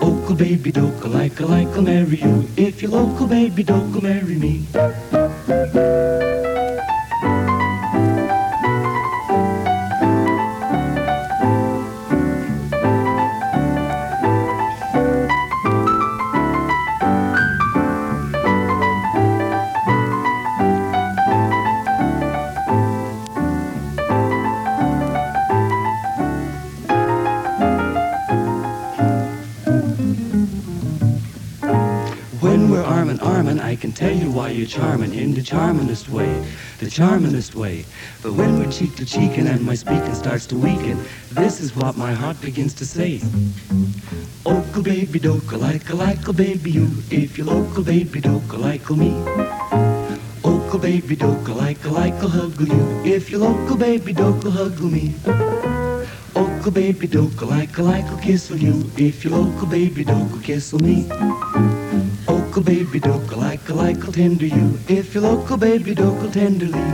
Oka baby doka like like a marry you if you local baby doka marry me. You charming in the charmingest way, the charmingest way. But when we're cheek to cheek and my speaking starts to weaken, this is what my heart begins to say. Oka baby doka like a like a baby you, if you local baby doka like a me. Oka baby doka like a like a hug you, if you local baby doka hug me. Oka baby doka like a like a kiss you, if you local baby doka kiss me. Oka baby doka like a like a tender you, if you local baby doka tenderly.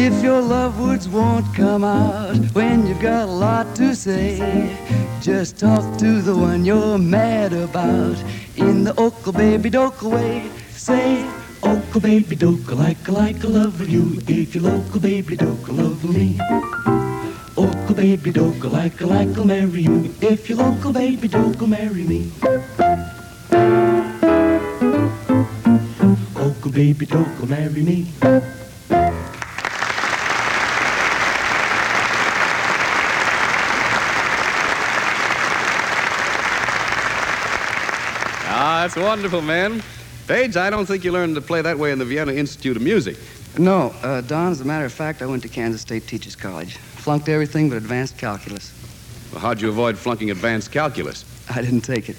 If your love words won't come out when you've got a lot to say, just talk to the one you're mad about in the Oka baby doka way. Say, Oka baby doka like a like a love you, if you local baby doka love me. Oka baby doka like a like a marry you, if you local baby doka marry me. Oka baby doka marry me. Ah, that's wonderful, man. Page, I don't think you learned to play that way in the Vienna Institute of Music. No, uh, Don, as a matter of fact, I went to Kansas State Teachers College. Flunked everything but advanced calculus. Well, how'd you avoid flunking advanced calculus? I didn't take it.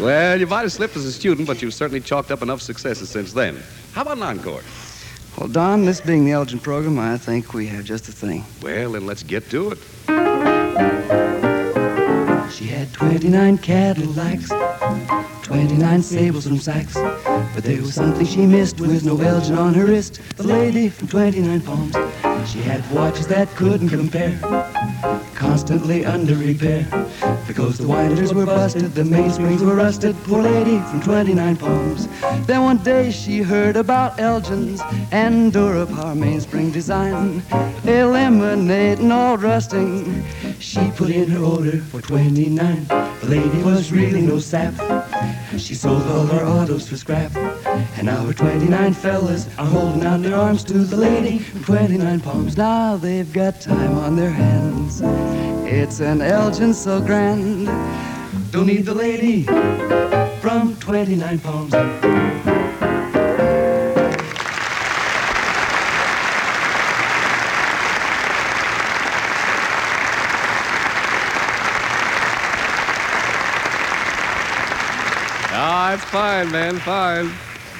Well, you might have slipped as a student, but you've certainly chalked up enough successes since then. How about an encore? Well, Don, this being the Elgin program, I think we have just the thing. Well, then let's get to it. She had 29 Cadillacs, 29 sables from Saks. But there was something she missed with no Elgin on her wrist. The lady from 29 Palms. She had watches that couldn't compare, constantly under repair. Because the winders were busted, the mainsprings were rusted. Poor lady from 29 Palms. Then one day she heard about Elgin's and Dura Power mainspring design, eliminating all rusting. She put in her order for 29. The lady was really no sap. She sold all her autos for scrap. And now her 29 fellas are holding out their arms to the lady from 29 Palms. Now they've got time on their hands. It's an Elgin so grand. Don't need the lady from 29 Palms. Fine, man, fine.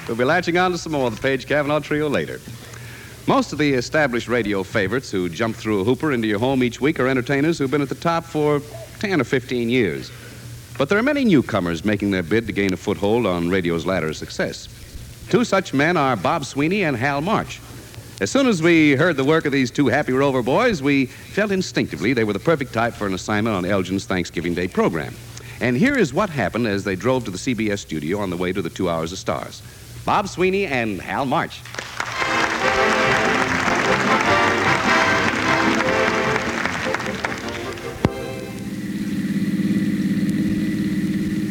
We'll be latching on to some more of the Page Cavanaugh Trio later. Most of the established radio favorites who jump through a hooper into your home each week are entertainers who've been at the top for 10 or 15 years. But there are many newcomers making their bid to gain a foothold on radio's ladder of success. Two such men are Bob Sweeney and Hal March. As soon as we heard the work of these two happy rover boys, we felt instinctively they were the perfect type for an assignment on Elgin's Thanksgiving Day program. And here is what happened as they drove to the CBS studio on the way to the Two Hours of Stars. Bob Sweeney and Hal March.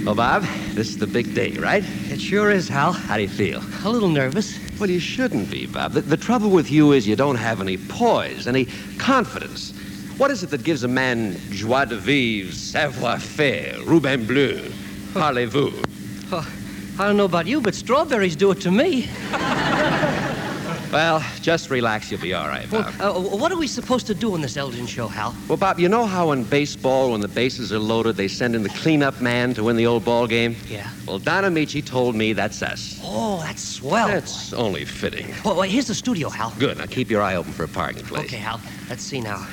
Well, Bob, this is the big day, right? It sure is, Hal. How do you feel? A little nervous. Well, you shouldn't be, Bob. The, the trouble with you is you don't have any poise, any confidence. What is it that gives a man joie de vivre, savoir faire, Roubain bleu? Parlez-vous? Oh, I don't know about you, but strawberries do it to me. Well, just relax. You'll be all right, Bob. Uh, what are we supposed to do on this Elgin show, Hal? Well, Bob, you know how in baseball, when the bases are loaded, they send in the cleanup man to win the old ball game? Yeah. Well, Don Ameche told me that's us. Oh, that's swell. That's only fitting. Oh, wait, here's the studio, Hal. Good. Now keep your eye open for a parking place. Okay, Hal. Let's see now.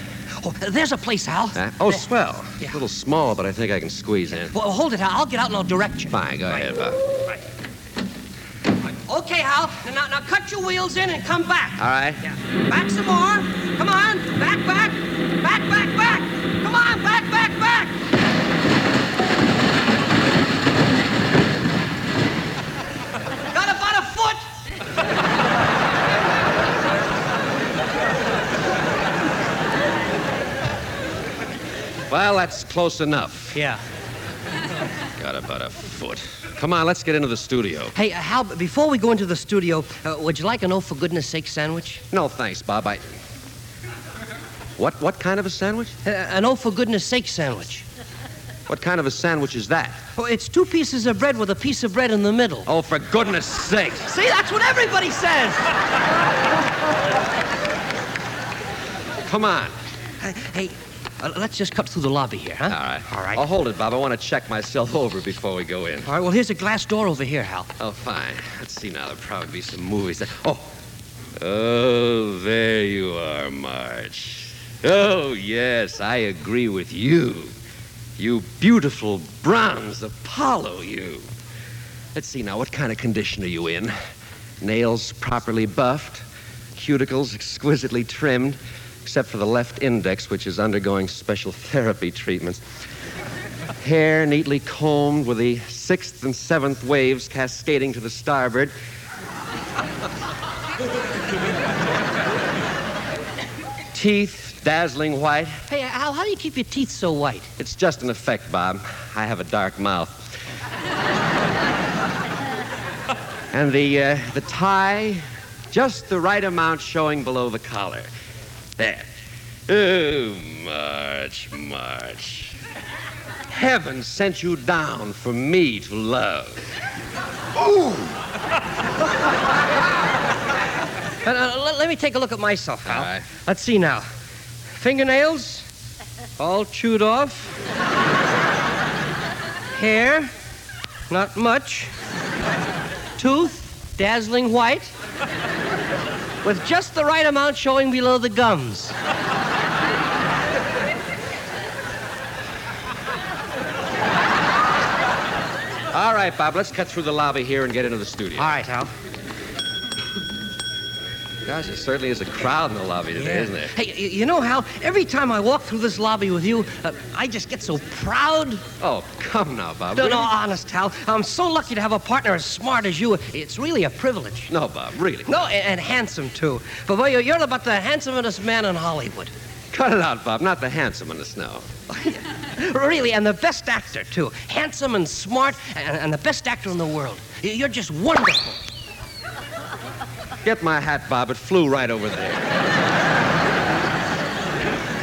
Oh, there's a place, Hal. Huh? Oh, There. swell. Yeah. A little small, but I think I can squeeze in. Well, hold it, Hal. I'll get out and I'll direct you. Fine, go ahead, Bob. Okay, Hal. Now, now cut your wheels in and come back. All right. Back some more. Come on. Back, back. Back, back, back. Come on. Back, back, back. Well, that's close enough. Yeah. Got about a foot. Come on, let's get into the studio. Hey, uh, Hal, before we go into the studio, uh, would you like an oh for goodness sake sandwich? No, thanks, Bob. I. What? What kind of a sandwich? Uh, an oh for goodness sake sandwich. What kind of a sandwich is that? Oh, it's two pieces of bread with a piece of bread in the middle. Oh, for goodness sake! See, that's what everybody says. Come on. Hey, hey uh, let's just cut through the lobby here, huh? All right. All right. I'll hold it, Bob. I want to check myself over before we go in. All right, well, here's a glass door over here, Hal. Oh, fine. Let's see now. There'll probably be some movies. That... Oh. Oh, there you are, March. Oh, yes, I agree with you. You beautiful bronze Apollo, you. Let's see now. What kind of condition are you in? Nails properly buffed, cuticles exquisitely trimmed, except for the left index, which is undergoing special therapy treatments. Hair neatly combed with the sixth and seventh waves cascading to the starboard. Teeth dazzling white. Hey, Hal, how do you keep your teeth so white? It's just an effect, Bob. I have a dark mouth. and the uh, the tie, just the right amount showing below the collar. There. Oh, March, March. Heaven sent you down for me to love. Ooh! Uh, uh, let, me take a look at myself, Hal. All right. Let's see now. Fingernails, all chewed off. Hair, not much. Tooth, dazzling white. With just the right amount showing below the gums. All right, Bob, let's cut through the lobby here and get into the studio. All right, Hal. Gosh, there certainly is a crowd in the lobby today, Yeah. isn't there? Hey, you know, Hal, every time I walk through this lobby with you, uh, I just get so proud. Oh, come now, Bob. No, no, honest, Hal. I'm so lucky to have a partner as smart as you. It's really a privilege. No, Bob, really. No, a- and, handsome, too. But, boy, you're- you're about the handsomest man in Hollywood. Cut it out, Bob. Not the handsome in the snow. Really, and the best actor, too. Handsome and smart, and, and the best actor in the world. You're just wonderful. Get my hat, Bob. It flew right over there.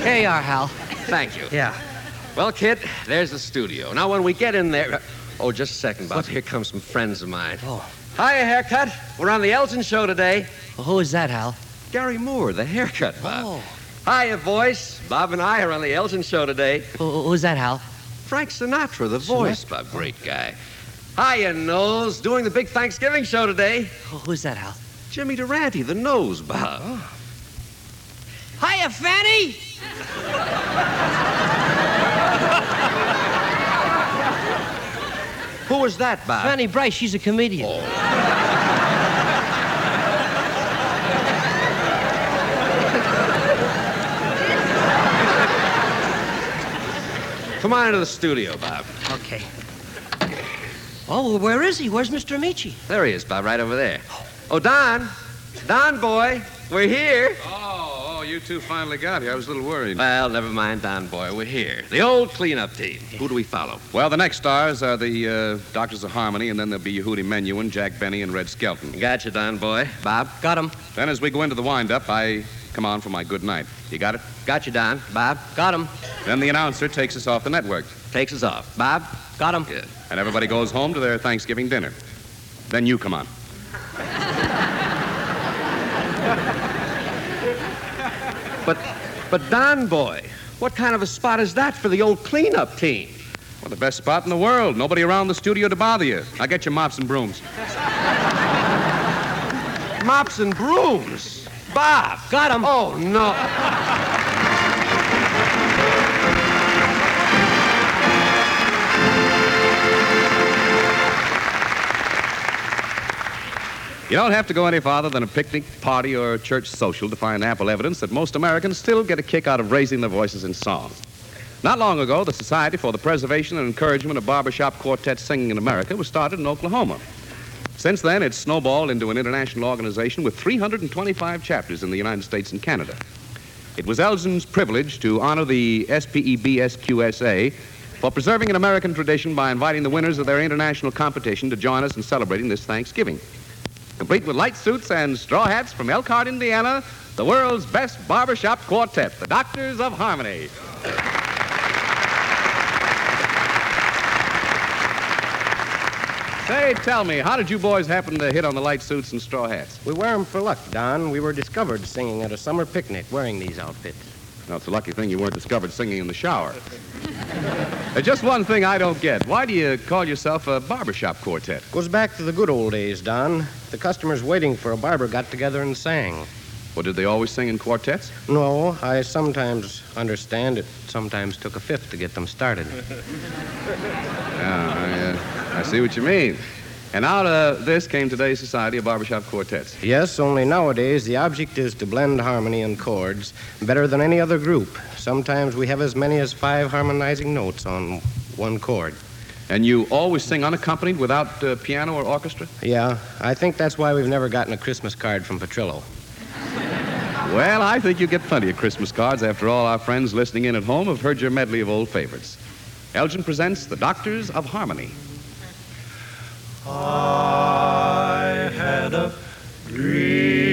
Here you are, Hal. Thank you. Yeah. Well, kid, there's the studio. Now, when we get in there. Oh, just a second, Bob. Here come some friends of mine. Oh. Hiya, haircut. We're on the Elgin show today. Well, who is that, Hal? Garry Moore, the haircut, Bob. Oh. Hiya, voice. Bob and I are on the Elgin show today. Who, who's that, Hal? Frank Sinatra, the voice, Bob. Great guy. Hiya, Nose. Doing the big Thanksgiving show today. Who- Who's that, Hal? Jimmy Durante, the nose, Bob. Hiya, Fanny! Who was that, Bob? Fanny Brice, she's a comedian. Oh. Come on into the studio, Bob. Okay. Oh, well, where is he? Where's Mr. Ameche? There he is, Bob, right over there. Oh, Oh, Don. Don, boy. We're here. Oh, oh, you two finally got here. I was a little worried. Well, never mind, Don, boy. We're here. The old cleanup team. Who do we follow? Well, the next stars are the uh, Doctors of Harmony, and then there'll be Yehudi Menuhin, Jack Benny, and Red Skelton. Gotcha, Don, boy. Bob? Got him. Then, as we go into the wind-up, I come on for my good night. You got it? Gotcha, Don. Bob? Got him. Then the announcer takes us off the network. Takes us off. Bob? Got him. Good. And everybody goes home to their Thanksgiving dinner. Then you come on. But, but Don, boy, what kind of a spot is that for the old cleanup team? Well, the best spot in the world. Nobody around the studio to bother you. I'll get your mops and brooms. Mops and brooms. Bob. Got him. Oh, no. You don't have to go any farther than a picnic, party, or a church social to find ample evidence that most Americans still get a kick out of raising their voices in song. Not long ago, the Society for the Preservation and Encouragement of Barbershop Quartet Singing in America was started in Oklahoma. Since then, it's snowballed into an international organization with 325 chapters in the United States and Canada. It was Elgin's privilege to honor the SPEBSQSA for preserving an American tradition by inviting the winners of their international competition to join us in celebrating this Thanksgiving. Complete with light suits and straw hats from Elkhart, Indiana, the world's best barbershop quartet, the Doctors of Harmony. Say, tell me, how did you boys happen to hit on the light suits and straw hats? We wear 'em for luck, Don. We were discovered singing at a summer picnic wearing these outfits. Now, it's a lucky thing you weren't discovered singing in the shower. There's just one thing I don't get. Why do you call yourself a barbershop quartet? Goes back to the good old days, Don. The customers waiting for a barber got together and sang. Well, did they always sing in quartets? No, I sometimes understand it sometimes took a fifth to get them started. Yeah, I, uh, I see what you mean. And out of this came today's Society of Barbershop Quartets. Yes, only nowadays the object is to blend harmony and chords better than any other group. Sometimes we have as many as five harmonizing notes on one chord. And you always sing unaccompanied without uh, piano or orchestra? Yeah, I think that's why we've never gotten a Christmas card from Petrillo. Well, I think you get plenty of Christmas cards. After all, our friends listening in at home have heard your medley of old favorites. Elgin presents The Doctors of Harmony. I had a dream,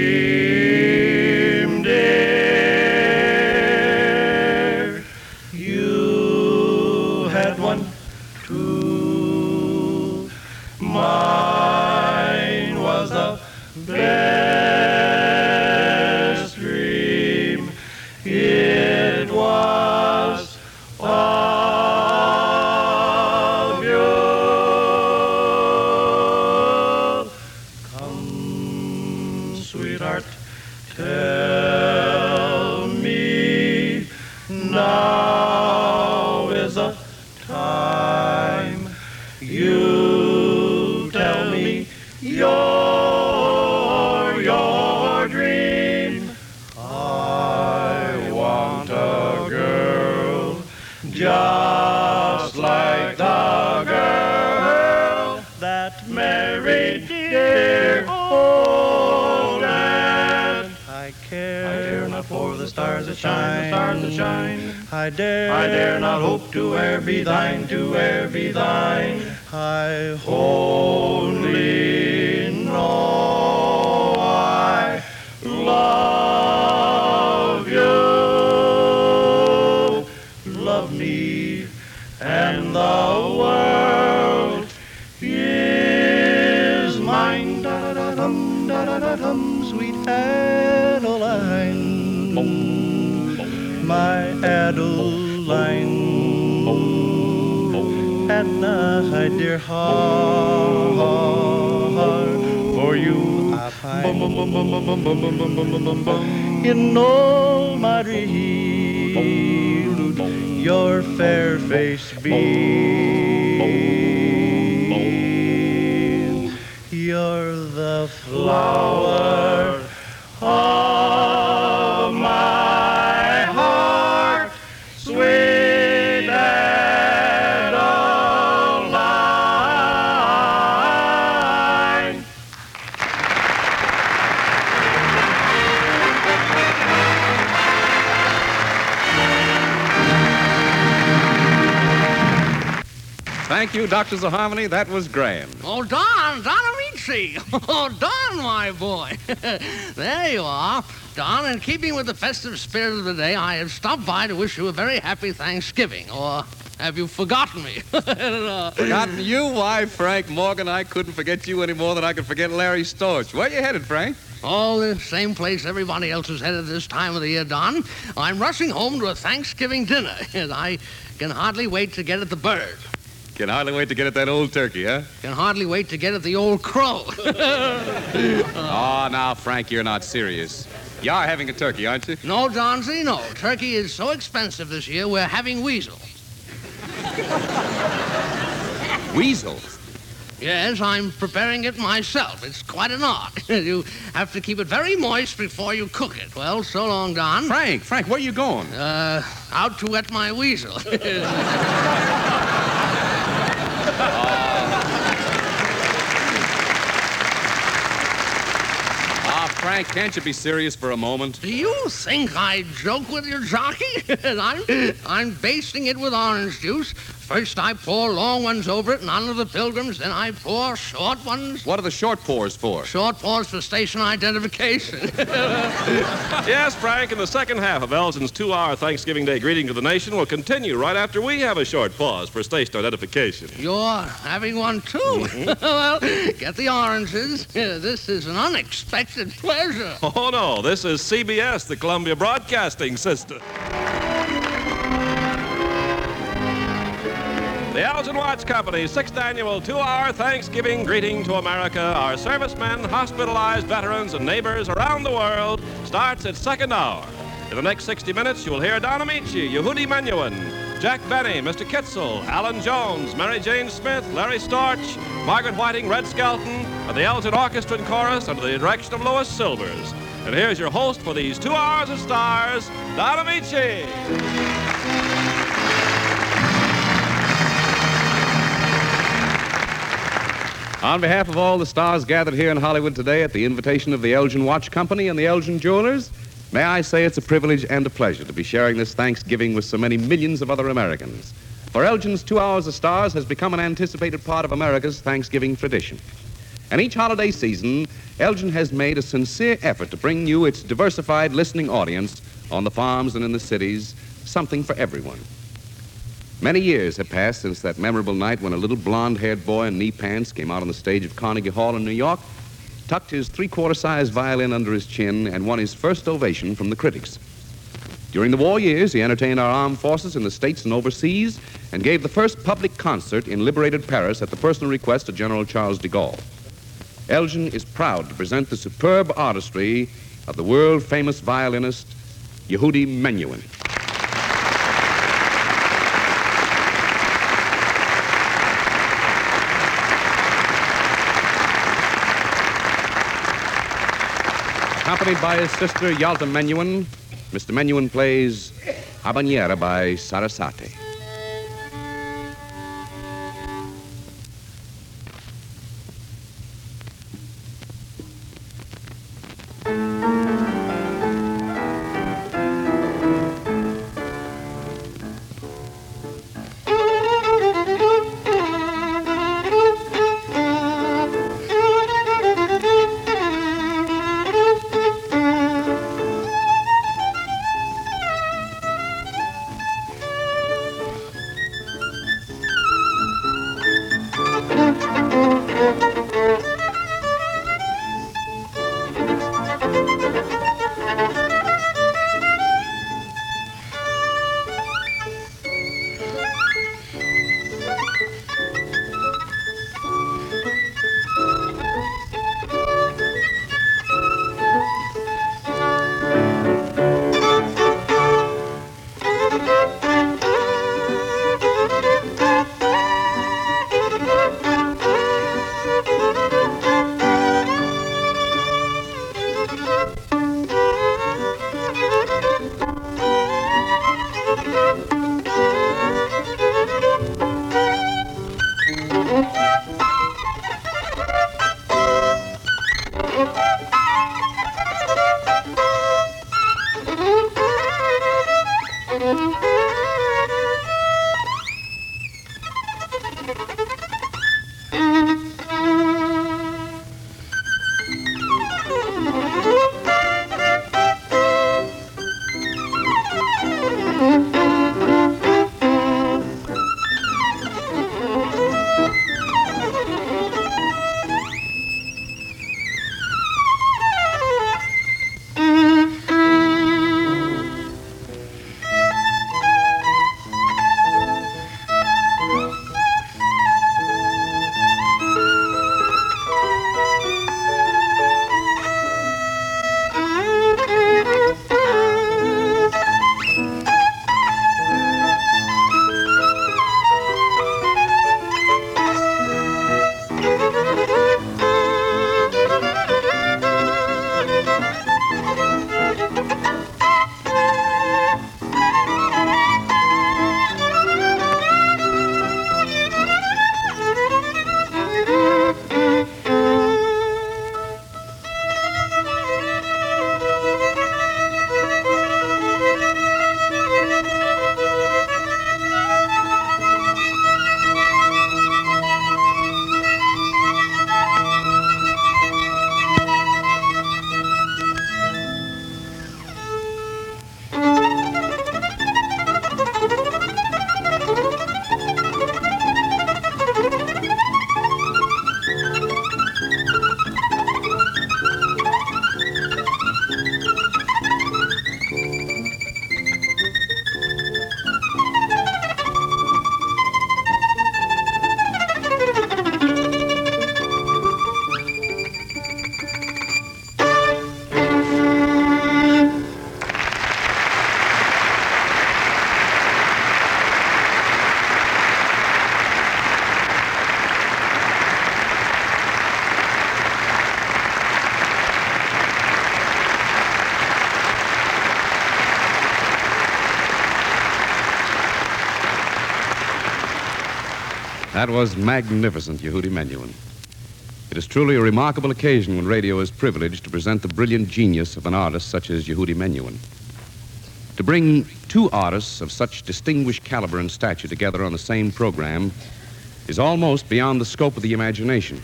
shine, the stars that shine. I dare, I dare not hope to e'er be thine, to e'er be thine. I only my dear heart for you. In all my dreams, your fair face beams. You're the flower you, Doctors of Harmony. That was grand. Oh, Don, Don Ameche. Oh, Don, my boy. there you are. Don, in keeping with the festive spirit of the day, I have stopped by to wish you a very happy Thanksgiving. Or have you forgotten me? Forgotten you? Why, Frank Morgan, I couldn't forget you any more than I could forget Larry Storch. Where you headed, Frank? All the same place everybody else is headed this time of the year, Don. I'm rushing home to a Thanksgiving dinner, and I can hardly wait to get at the bird. Can hardly wait to get at that old turkey, huh? Can hardly wait to get at the old crow. Oh, now, Frank, you're not serious. You are having a turkey, aren't you? no, Johnsy, no. Turkey is so expensive this year, we're having weasel. Weasel? Yes, I'm preparing it myself. It's quite an art. you have to keep it very moist before you cook it. Well, so long, Don. Frank, Frank, where are you going? Uh, out to wet my weasel. Ah, Frank, can't you be serious for a moment? Do you think I joke with your jockey? I'm, I'm basting it with orange juice. First, I pour long ones over it and onto the pilgrims. Then I pour short ones. What are the short pours for? Short pours for station identification. Yes, Frank, and the second half of Elgin's two hour Thanksgiving Day greeting to the nation will continue right after we have a short pause for station identification. You're having one too. Mm-hmm. well, get the oranges. This is an unexpected pleasure. Oh, no, this is CBS, the Columbia Broadcasting System. The Elgin Watch Company's sixth annual two hour Thanksgiving greeting to America, our servicemen, hospitalized veterans, and neighbors around the world starts its second hour. In the next 60 minutes, you will hear Don Ameche, Yehudi Menuhin, Jack Benny, Mr. Kitzel, Allan Jones, Mary Jane Smith, Larry Storch, Margaret Whiting, Red Skelton, and the Elgin Orchestra and Chorus under the direction of Louis Silvers. And here's your host for these two hours of stars, Don Ameche. On behalf of all the stars gathered here in Hollywood today at the invitation of the Elgin Watch Company and the Elgin Jewelers, may I say it's a privilege and a pleasure to be sharing this Thanksgiving with so many millions of other Americans. For Elgin's Two Hours of Stars has become an anticipated part of America's Thanksgiving tradition. And each holiday season, Elgin has made a sincere effort to bring you its diversified listening audience on the farms and in the cities, something for everyone. Many years have passed since that memorable night when a little blonde haired boy in knee pants came out on the stage of Carnegie Hall in New York, tucked his three quarter size violin under his chin, and won his first ovation from the critics. During the war years, he entertained our armed forces in the States and overseas and gave the first public concert in liberated Paris at the personal request of General Charles de Gaulle. Elgin is proud to present the superb artistry of the world famous violinist Yehudi Menuhin. Accompanied by his sister Yaltah Menuhin, Mr. Menuhin plays Habanera by Sarasate. That was magnificent, Yehudi Menuhin. It is truly a remarkable occasion when radio is privileged to present the brilliant genius of an artist such as Yehudi Menuhin. To bring two artists of such distinguished caliber and stature together on the same program is almost beyond the scope of the imagination.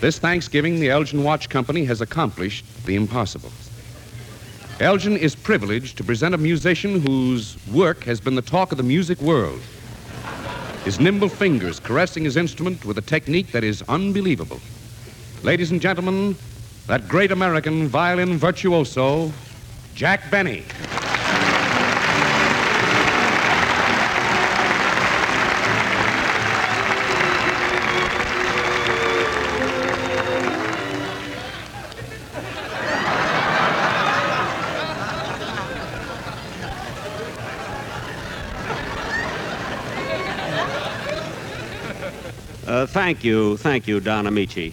This Thanksgiving, the Elgin Watch Company has accomplished the impossible. Elgin is privileged to present a musician whose work has been the talk of the music world. His nimble fingers caressing his instrument with a technique that is unbelievable. Ladies and gentlemen, that great American violin virtuoso, Jack Benny. Thank you, thank you, Don Ameche.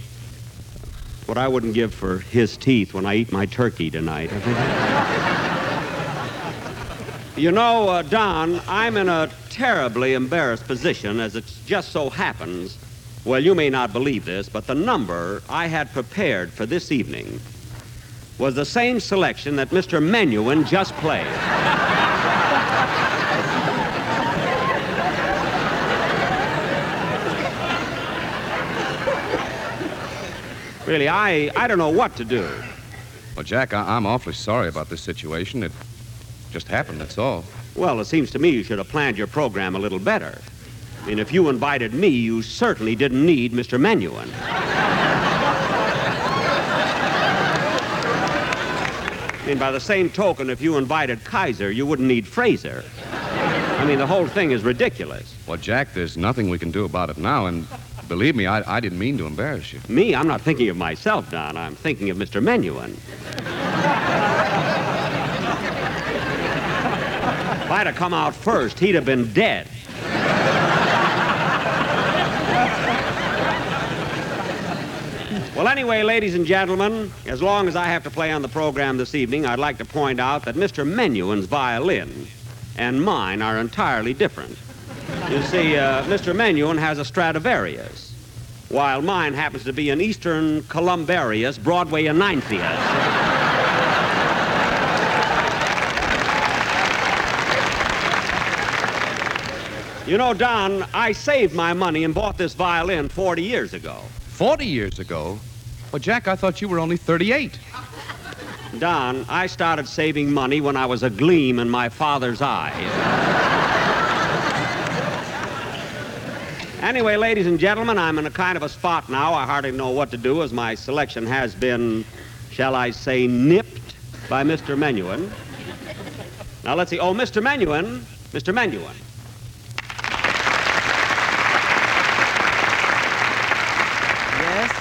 What I wouldn't give for his teeth when I eat my turkey tonight. you know, uh, Don, I'm in a terribly embarrassed position as it just so happens. Well, you may not believe this, but the number I had prepared for this evening was the same selection that Mr. Menuhin just played. Really, I, I don't know what to do. Well, Jack, I- I'm awfully sorry about this situation. It just happened, that's all. Well, it seems to me you should have planned your program a little better. I mean, if you invited me, you certainly didn't need Mr. Menuhin. I mean, by the same token, if you invited Kaiser, you wouldn't need Frazer. I mean, the whole thing is ridiculous. Well, Jack, there's nothing we can do about it now, and believe me, I, I didn't mean to embarrass you. Me, I'm not thinking of myself, Don. I'm thinking of Mr. Menuhin. if I'd have come out first, he'd have been dead. Well, anyway, ladies and gentlemen, as long as I have to play on the program this evening, I'd like to point out that Mr. Menuhin's violin and mine are entirely different. You see, uh, Mr. Menuhin has a Stradivarius, while mine happens to be an Eastern Columbarius Broadway Ninethius. You know, Don, I saved my money and bought this violin 40 years ago. 40 years ago? Well, Jack, I thought you were only 38. Don, I started saving money when I was a gleam in my father's eye. Anyway, ladies and gentlemen, I'm in a kind of a spot now. I hardly know what to do as my selection has been, shall I say, nipped by Mr. Menuhin. Now, let's see. Oh, Mr. Menuhin. Mr. Menuhin. Yes?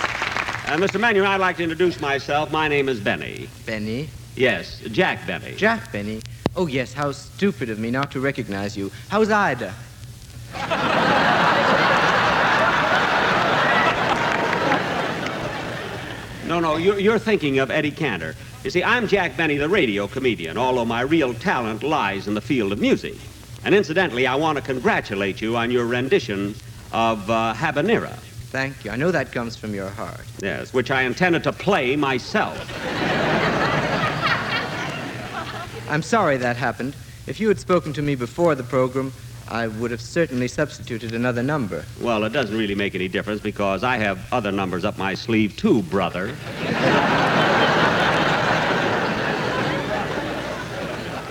Uh, Mr. Menuhin, I'd like to introduce myself. My name is Benny. Benny? Yes, Jack Benny. Jack Benny? Oh, yes, how stupid of me not to recognize you. How's Ida? No, no, you're, you're thinking of Eddie Cantor. You see, I'm Jack Benny, the radio comedian, although my real talent lies in the field of music. And incidentally, I want to congratulate you on your rendition of uh, Habanera. Thank you. I know that comes from your heart. Yes, which I intended to play myself. I'm sorry that happened. If you had spoken to me before the program, I would have certainly substituted another number. Well, it doesn't really make any difference because I have other numbers up my sleeve too, brother.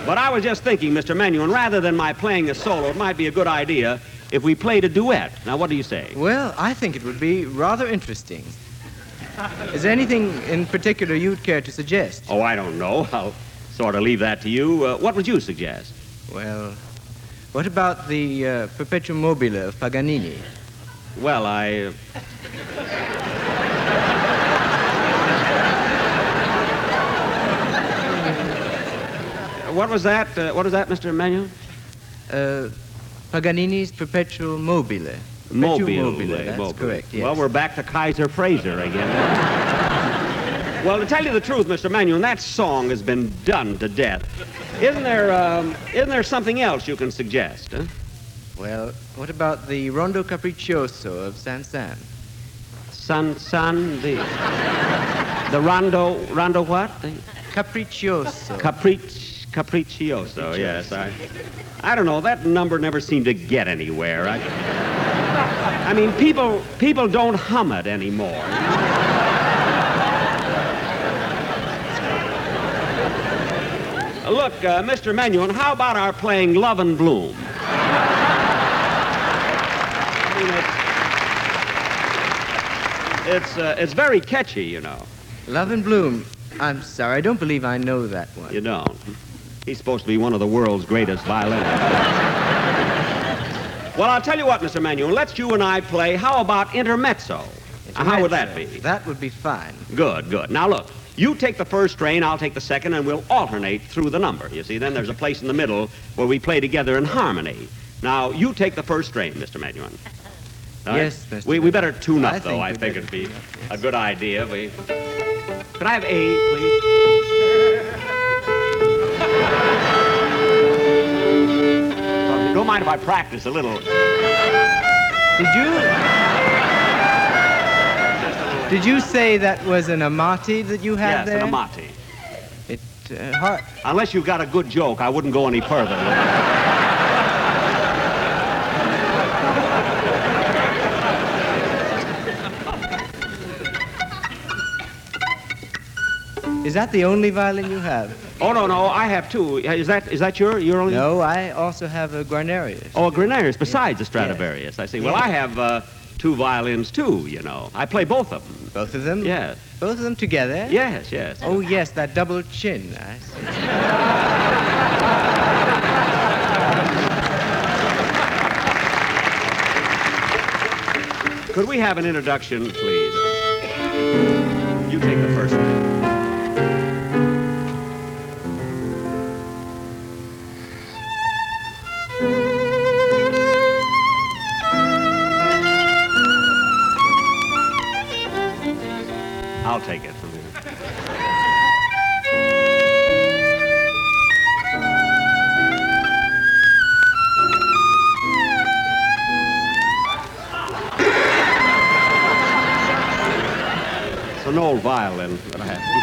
but I was just thinking, Mr. Menuhin, rather than my playing a solo, it might be a good idea if we played a duet. Now, what do you say? Well, I think it would be rather interesting. Is there anything in particular you'd care to suggest? Oh, I don't know. I'll sort of leave that to you. Uh, what would you suggest? Well, what about the uh, Perpetuum mobile of Paganini? Well, I. what was that? Uh, what was that, Mr. Manuel? Uh, Paganini's Perpetual mobile. Perpetuum Mobile. mobile. That's mobile. correct. Yes. Well, we're back to Kaiser Frazer again. well, to tell you the truth, Mr. Manuel, that song has been done to death. Isn't there, um, isn't there something else you can suggest? Huh? Well, what about the Rondo Capriccioso of Saint-Saëns? San San, the the Rondo Rondo what? The Capriccioso. Capric Capriccioso. Yes, I I don't know. That number never seemed to get anywhere. I I mean, people people don't hum it anymore. Look, uh, Mr. Menuhin, how about our playing Love in Bloom? I mean, it's, it's, uh, it's very catchy, you know. Love in Bloom. I'm sorry, I don't believe I know that one. You don't. He's supposed to be one of the world's greatest violinists. well, I'll tell you what, Mr. Menuhin, let's you and I play. How about intermezzo? Uh, How would that be? That would be fine. Good, good. Now look, you take the first strain, I'll take the second, and we'll alternate through the number. You see, then there's a place in the middle where we play together in harmony. Now, you take the first strain, Mr. Menuhin. All right? Yes, Mr. We, we better tune up, I though. I think it'd be a good idea. We... Could I have A, please? Don't mind if I practice a little. Did you? Did you say that was an amati that you had yes, there? an amati. It, uh, har- Unless you've got a good joke, I wouldn't go any further. Is that the only violin you have? Oh no, no, I have two. Is that is that your your only? No, I also have a Guarnerius. Oh, a Grenadiers besides a Stradivarius. I see. Well, Yeah. I have uh, two violins too. You know, I play both of them. Both of them? Yes. Both of them together? Yes, yes. Oh, yes, that double chin. I see. Could we have an introduction, please? You take the first one. I'll take it from you. It's an old violin that I have.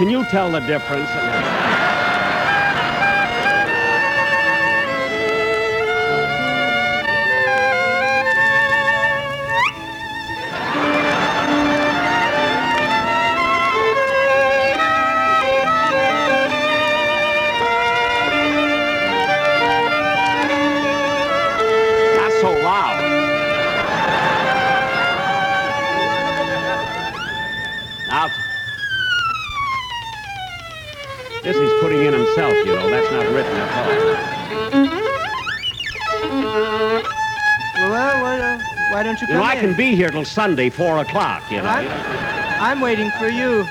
Can you tell the difference? Till Sunday, 4 o'clock, you know. I'm, I'm waiting for you.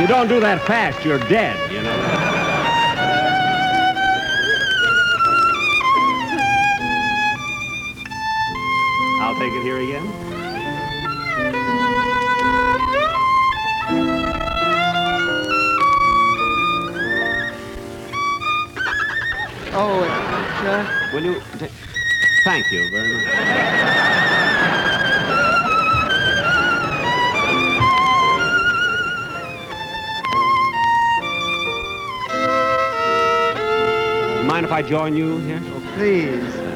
You don't do that fast, you're dead, you know. Will you? ta- Thank you very much. Mind if I join you here? oh, please.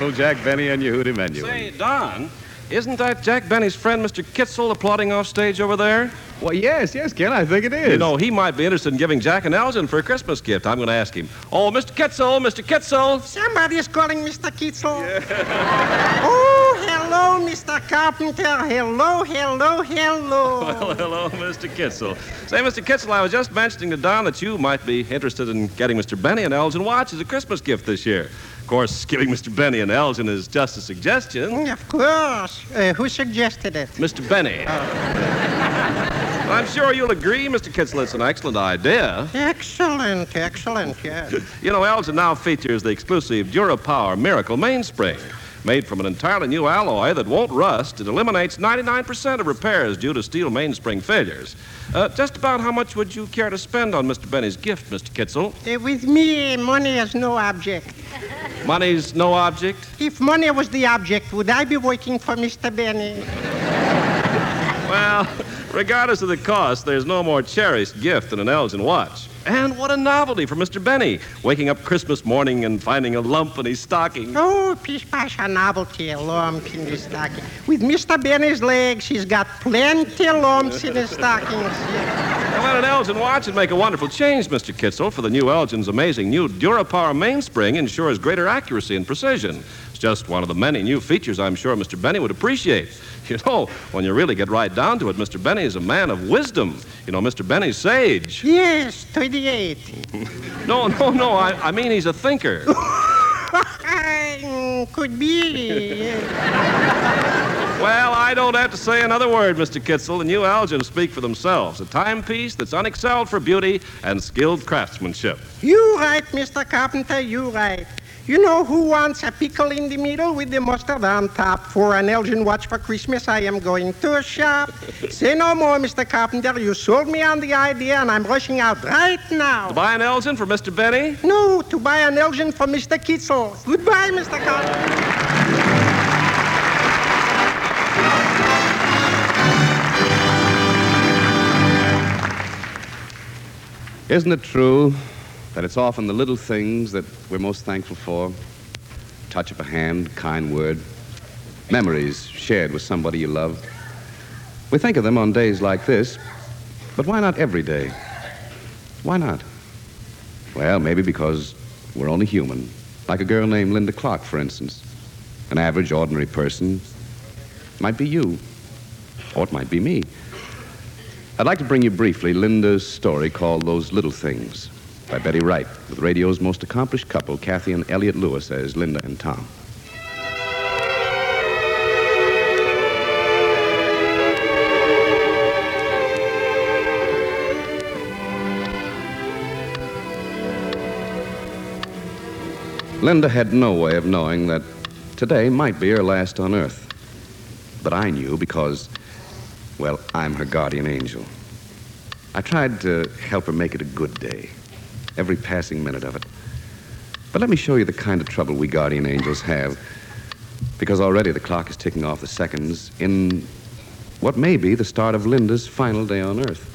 Wonderful Jack Benny and Yehudi Menuhin. Say, Don, isn't that Jack Benny's friend, Mr. Kitzel, applauding off stage over there? Well, yes, yes, Ken, I think it is. You know, he might be interested in giving Jack an Elgin for a Christmas gift. I'm going to ask him. Oh, Mr. Kitzel, Mr. Kitzel. Somebody is calling Mr. Kitzel. oh, hello, Mr. Carpenter. Hello, hello, hello. Well, hello, Mr. Kitzel. Say, Mr. Kitzel, I was just mentioning to Don that you might be interested in getting Mr. Benny an Elgin watch as a Christmas gift this year. Of course, giving Mr. Benny and Elgin is just a suggestion. Of course. Uh, who suggested it? Mr. Benny. I'm sure you'll agree, Mr. Kitzel, it's an excellent idea. Excellent, excellent, yes. You know, Elgin now features the exclusive DuraPower Miracle Mainspring. Made from an entirely new alloy that won't rust, it eliminates 99% of repairs due to steel mainspring failures. Uh, just about how much would you care to spend on Mr. Benny's gift, Mr. Kitzel? Uh, with me, money is no object. Money's no object? If money was the object, would I be working for Mr. Benny? Well, regardless of the cost, there's no more cherished gift than an Elgin watch. And what a novelty for Mr. Benny, waking up Christmas morning and finding a lump in his stocking. Oh, pish posh, a novelty, a lump in the stocking. With Mr. Benny's legs, he's got plenty of lumps in his stockings. Well, an Elgin watch would make a wonderful change, Mr. Kitzel, for the new Elgin's amazing new DuraPower mainspring ensures greater accuracy and precision. Just one of the many new features I'm sure Mr. Benny would appreciate. You know, when you really get right down to it, Mr. Benny is a man of wisdom. You know, Mr. Benny's sage. Yes, 28. No, no, no, I, I mean he's a thinker. Mm, Could be. Well, I don't have to say another word, Mr. Kitzel. The new Elgins speak for themselves. A timepiece that's unexcelled for beauty and skilled craftsmanship. You right, Mr. Carpenter, you right. You know who wants a pickle in the middle with the mustard on top for an Elgin watch for Christmas? I am going to a shop. Say no more, Mr. Carpenter. You sold me on the idea, and I'm rushing out right now. To buy an Elgin for Mr. Benny? No, to buy an Elgin for Mr. Kitzel. Goodbye, Mr. Carpenter. Isn't it true that it's often the little things that we're most thankful for? Touch of a hand, kind word, memories shared with somebody you love. We think of them on days like this, but why not every day? Why not? Well, maybe because we're only human. Like a girl named Linda Clark, for instance. An average, ordinary person. Might be you, or it might be me. I'd like to bring you briefly Linda's story called Those Little Things by Betty Wright, with radio's most accomplished couple, Cathy and Elliott Lewis, as Linda and Tom. Linda had no way of knowing that today might be her last on Earth. But I knew because, well, I'm her guardian angel. I tried to help her make it a good day, every passing minute of it. But let me show you the kind of trouble we guardian angels have, because already the clock is ticking off the seconds in what may be the start of Linda's final day on Earth.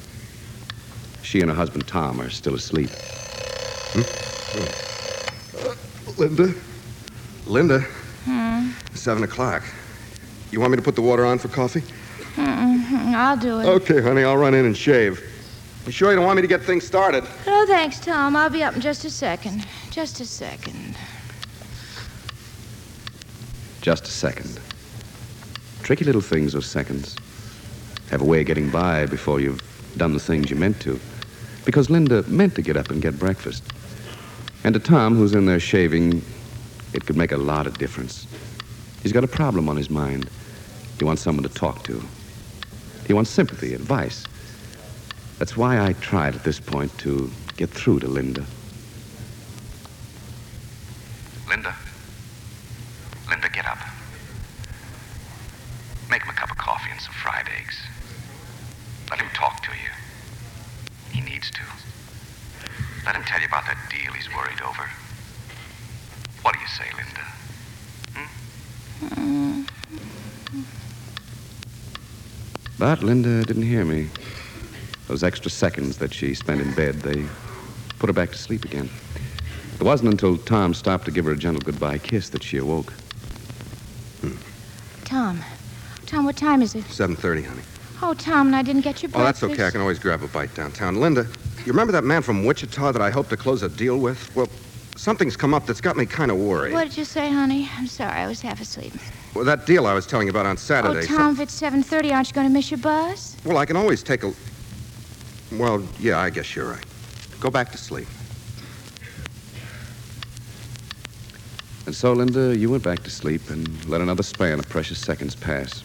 She and her husband Tom are still asleep. Hmm? Hmm. Linda? Linda? Hmm. Seven o'clock. You want me to put the water on for coffee? Mm-mm, I'll do it. Okay, honey, I'll run in and shave. You sure you don't want me to get things started? No, thanks, Tom. I'll be up in just a second. Just a second. Just a second. Tricky little things, those seconds. Have a way of getting by before you've done the things you meant to. Because Linda meant to get up and get breakfast. And to Tom, who's in there shaving, it could make a lot of difference. He's got a problem on his mind. He wants someone to talk to. He wants sympathy, advice. That's why I tried at this point to get through to Linda. Linda. Linda, get up. Make him a cup of coffee and some fried eggs. Let him talk to you. He needs to. Let him tell you about that deal he's worried over. What do you say, Linda? Hmm? Mm. But Linda didn't hear me. Those extra seconds that she spent in bed, they put her back to sleep again. It wasn't until Tom stopped to give her a gentle goodbye kiss that she awoke. Hmm. Tom. Tom, what time is it? 7.30, honey. Oh, Tom, and I didn't get your breakfast. Oh, that's okay. I can always grab a bite downtown. Linda, you remember that man from Wichita that I hoped to close a deal with? Well, something's come up that's got me kind of worried. What did you say, honey? I'm sorry, I was half asleep. Well, that deal I was telling you about on Saturday. Oh, Tom, if it's 7.30, aren't you going to miss your bus? Well, I can always take a. Well, yeah, I guess you're right. Go back to sleep. And so, Linda, you went back to sleep and let another span of precious seconds pass.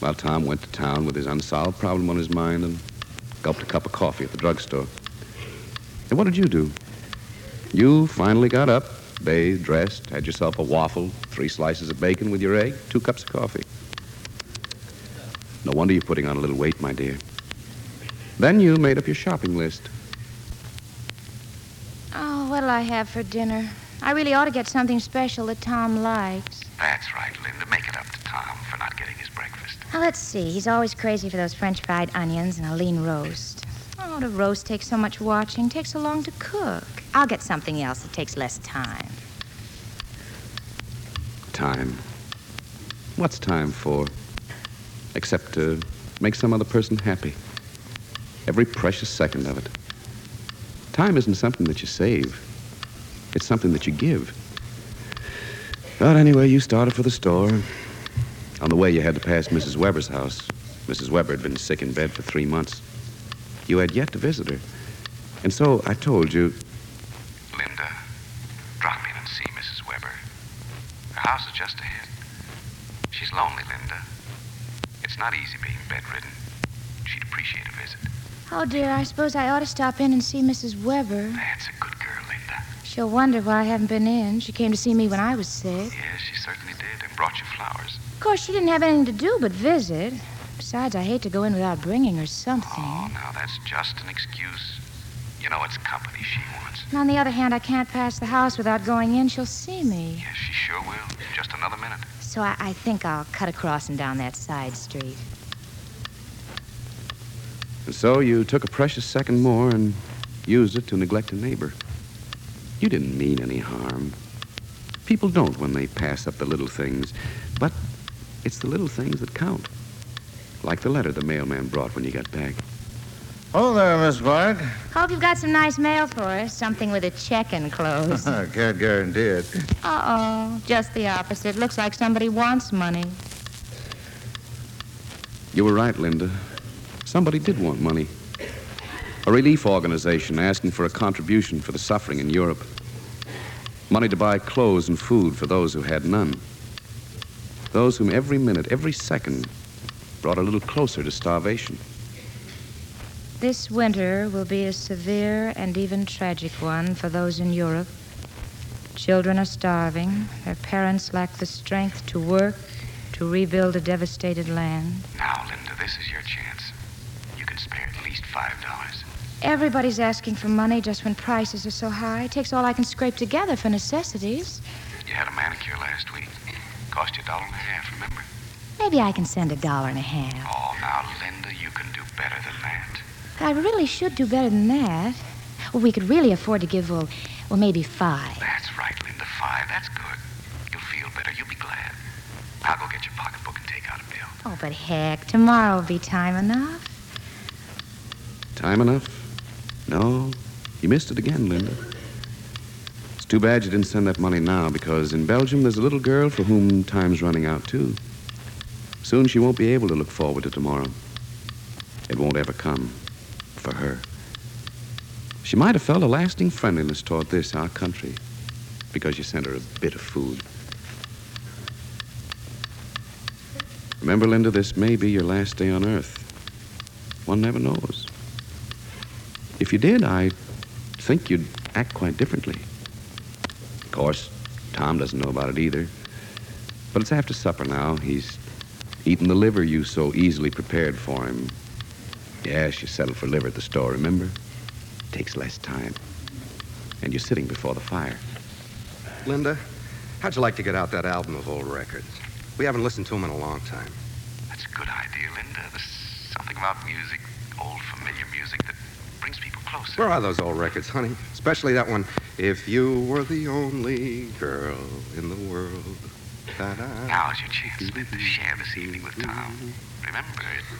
While Tom went to town with his unsolved problem on his mind and gulped a cup of coffee at the drugstore. And what did you do? You finally got up, bathed, dressed, had yourself a waffle, three slices of bacon with your egg, two cups of coffee. No wonder you're putting on a little weight, my dear. Then you made up your shopping list. Oh, what'll I have for dinner? I really ought to get something special that Tom likes. That's right, Linda. Make it up to Tom for not getting his breakfast. Now, let's see. He's always crazy for those French fried onions and a lean roast. Oh, the roast takes so much watching, takes so long to cook. I'll get something else that takes less time. Time. What's time for? Except to make some other person happy. Every precious second of it. Time isn't something that you save. It's something that you give. But anyway, you started for the store. On the way, you had to pass Mrs. Weber's house. Mrs. Weber had been sick in bed for three months. You had yet to visit her. And so I told you, Linda, drop in and see Mrs. Weber. Her house is just ahead. She's lonely, Linda. It's not easy being bedridden. She'd appreciate a visit. Oh, dear, I suppose I ought to stop in and see Mrs. Weber. That's a good girl, Linda. She'll wonder why I haven't been in. She came to see me when I was sick. Yes, she certainly did, and brought you flowers. Of course, she didn't have anything to do but visit. Besides, I hate to go in without bringing her something. Oh, now that's just an excuse. You know, it's company she wants. And on the other hand, I can't pass the house without going in. She'll see me. Yes, she sure will. Just another minute. So I, I think I'll cut across and down that side street. And so you took a precious second more and used it to neglect a neighbor. You didn't mean any harm. People don't when they pass up the little things, but it's the little things that count. Like the letter the mailman brought when you got back. Oh there, Miss Park. Hope you've got some nice mail for us. Something with a check enclosed. I can't guarantee it. Uh-oh. Just the opposite. Looks like somebody wants money. You were right, Linda. Somebody did want money. A relief organization asking for a contribution for the suffering in Europe. Money to buy clothes and food for those who had none. Those whom every minute, every second brought a little closer to starvation. This winter will be a severe and even tragic one for those in Europe. Children are starving. Their parents lack the strength to work, to rebuild a devastated land. Now, Linda, this is your chance. You can spare at least five dollars. Everybody's asking for money just when prices are so high. It takes all I can scrape together for necessities. You had a manicure last week. Cost you a dollar and a half, remember? Maybe I can send a dollar and a half. Oh, now, Linda, you can do better than that. I really should do better than that. Well, we could really afford to give, well, well, maybe five. That's right, Linda. Five. That's good. You'll feel better. You'll be glad. I'll go get your pocketbook and take out a bill. Oh, but heck, tomorrow will be time enough. Time enough? No, you missed it again, Linda. It's too bad you didn't send that money now, because in Belgium there's a little girl for whom time's running out, too. Soon she won't be able to look forward to tomorrow. It won't ever come for her. She might have felt a lasting friendliness toward this, our country, because you sent her a bit of food. Remember, Linda, this may be your last day on Earth. One never knows. If you did, I think you'd act quite differently. Of course, Tom doesn't know about it either. But it's after supper now. He's eaten the liver you so easily prepared for him. Yes, you settled for liver at the store, remember? It Takes less time. And you're sitting before the fire. Linda, how'd you like to get out that album of old records? We haven't listened to them in a long time. That's a good idea, Linda. There's something about music, old familiar music, that brings people closer. Where are those old records, honey? Especially that one, If You Were the Only Girl in the World. Da-da. Now's your chance, Linda, to share this evening with Tom. Remember,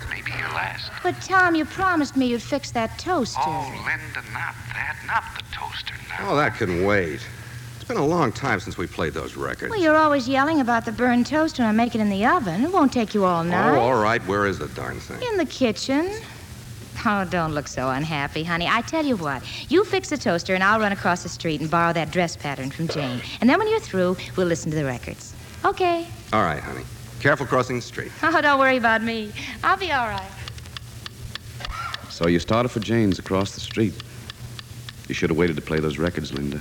it may be your last. But, Tom, you promised me you'd fix that toaster. Oh, Linda, not that. Not the toaster now. Oh, that can wait. It's been a long time since we played those records. Well, you're always yelling about the burned toast when I make it in the oven. It won't take you all oh, night. Oh, all right. Where is the darn thing? In the kitchen. Oh, don't look so unhappy, honey. I tell you what, you fix the toaster and I'll run across the street and borrow that dress pattern from Jane. And then when you're through, we'll listen to the records. Okay. All right, honey. Careful crossing the street. Oh, don't worry about me. I'll be all right. So you started for Jane's across the street. You should have waited to play those records, Linda.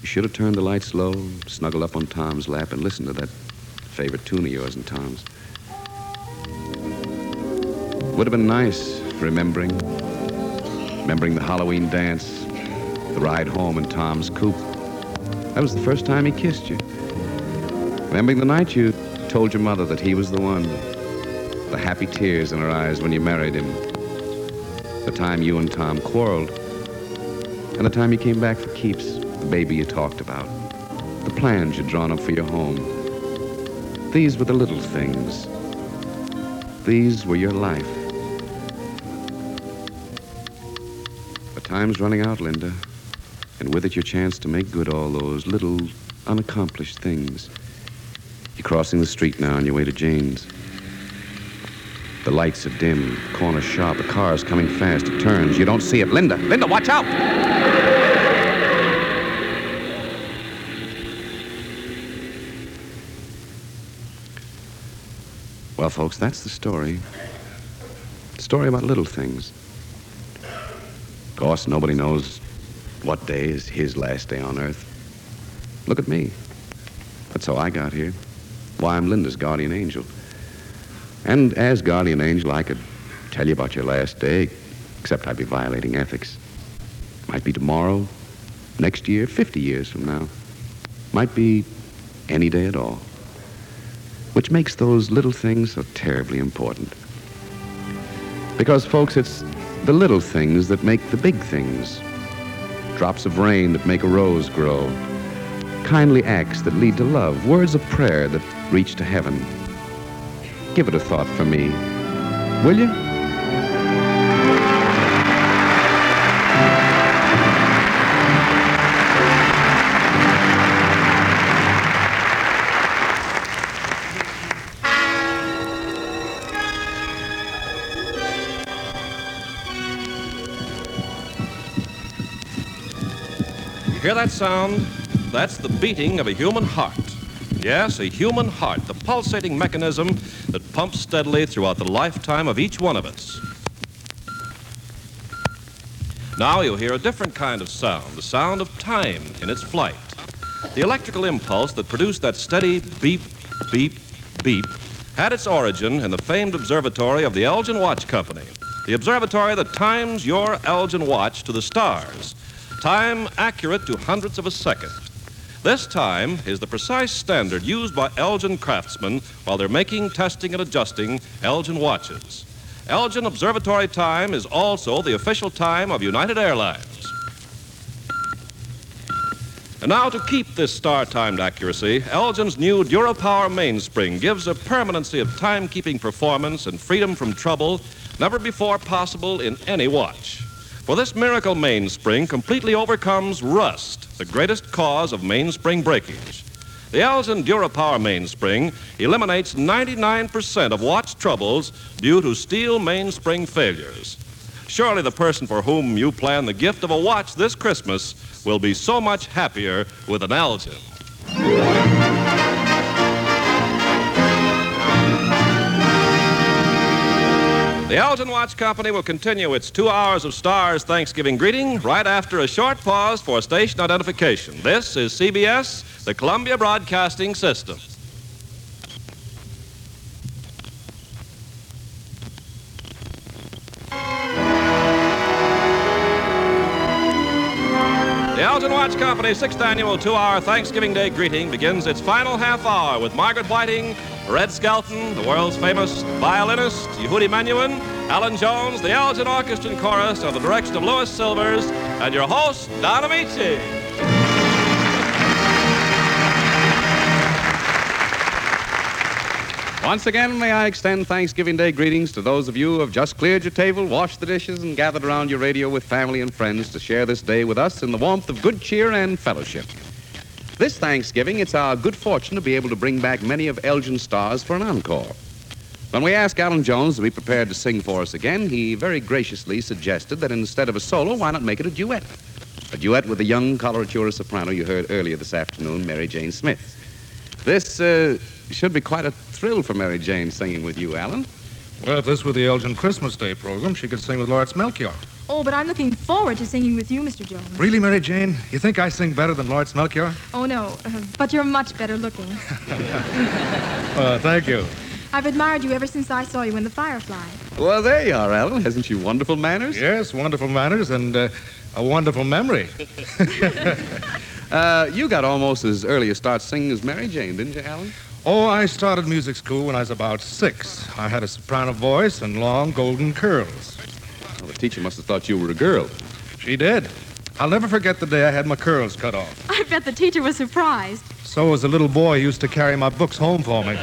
You should have turned the lights low, snuggled up on Tom's lap, and listened to that favorite tune of yours and Tom's. Would have been nice remembering, remembering the Halloween dance, the ride home in Tom's coupe. That was the first time he kissed you. Remembering the night you told your mother that he was the one, the happy tears in her eyes when you married him, the time you and Tom quarreled, and the time you came back for keeps, the baby you talked about, the plans you'd drawn up for your home. These were the little things. These were your life. Time's running out, Linda, and with it your chance to make good all those little unaccomplished things. You're crossing the street now on your way to Jane's. The lights are dim, the corner sharp, a car's coming fast, it turns, you don't see it. Linda, Linda, watch out! Well, folks, that's the story. Story about little things. Of course, nobody knows what day is his last day on Earth. Look at me. That's how I got here. Why, I'm Linda's guardian angel. And as guardian angel, I could tell you about your last day, except I'd be violating ethics. Might be tomorrow, next year, 50 years from now. Might be any day at all. Which makes those little things so terribly important. Because, folks, it's the little things that make the big things. Drops of rain that make a rose grow. Kindly acts that lead to love. Words of prayer that reach to heaven. Give it a thought for me. Will you? That sound? That's the beating of a human heart. Yes, a human heart, the pulsating mechanism that pumps steadily throughout the lifetime of each one of us. Now you'll hear a different kind of sound, the sound of time in its flight. The electrical impulse that produced that steady beep, beep, beep had its origin in the famed observatory of the Elgin Watch Company, the observatory that times your Elgin watch to the stars, time accurate to hundredths of a second. This time is the precise standard used by Elgin craftsmen while they're making, testing, and adjusting Elgin watches. Elgin Observatory time is also the official time of United Airlines. And now, to keep this star timed accuracy, Elgin's new DuraPower mainspring gives a permanency of timekeeping performance and freedom from trouble never before possible in any watch. For this miracle mainspring completely overcomes rust, the greatest cause of mainspring breakage. The Elgin DuraPower mainspring eliminates 99% of watch troubles due to steel mainspring failures. Surely the person for whom you plan the gift of a watch this Christmas will be so much happier with an Elgin. The Elgin Watch Company will continue its two hours of stars Thanksgiving greeting right after a short pause for station identification. This is CBS, the Columbia Broadcasting System. The Elgin Watch Company's sixth annual two hour Thanksgiving Day greeting begins its final half hour with Margaret Whiting, Red Skelton, the world's famous violinist, Yehudi Menuhin, Allan Jones, the Elgin Orchestra and Chorus under the direction of Louis Silvers, and your host, Don Ameche. Once again, may I extend Thanksgiving Day greetings to those of you who have just cleared your table, washed the dishes, and gathered around your radio with family and friends to share this day with us in the warmth of good cheer and fellowship. This Thanksgiving, it's our good fortune to be able to bring back many of Elgin's stars for an encore. When we asked Allan Jones to be prepared to sing for us again, he very graciously suggested that instead of a solo, why not make it a duet? A duet with the young coloratura soprano you heard earlier this afternoon, Mary Jane Smith. This uh, should be quite a thrill for Mary Jane singing with you, Alan. Well, if this were the Elgin Christmas Day program, she could sing with Lauritz Melchior. Oh, but I'm looking forward to singing with you, Mr. Jones. Really, Mary Jane? You think I sing better than Lauritz Melchior? Oh, no, uh, but you're much better looking. Uh, thank you. I've admired you ever since I saw you in The Firefly. Well, there you are, Allan. Hasn't she wonderful manners? Yes, wonderful manners and uh, a wonderful memory. Uh, you got almost as early a start singing as Mary Jane, didn't you, Allan? Oh, I started music school when I was about six. I had a soprano voice and long golden curls. Well, the teacher must have thought you were a girl. She did. I'll never forget the day I had my curls cut off. I bet the teacher was surprised. So was the little boy who used to carry my books home for me.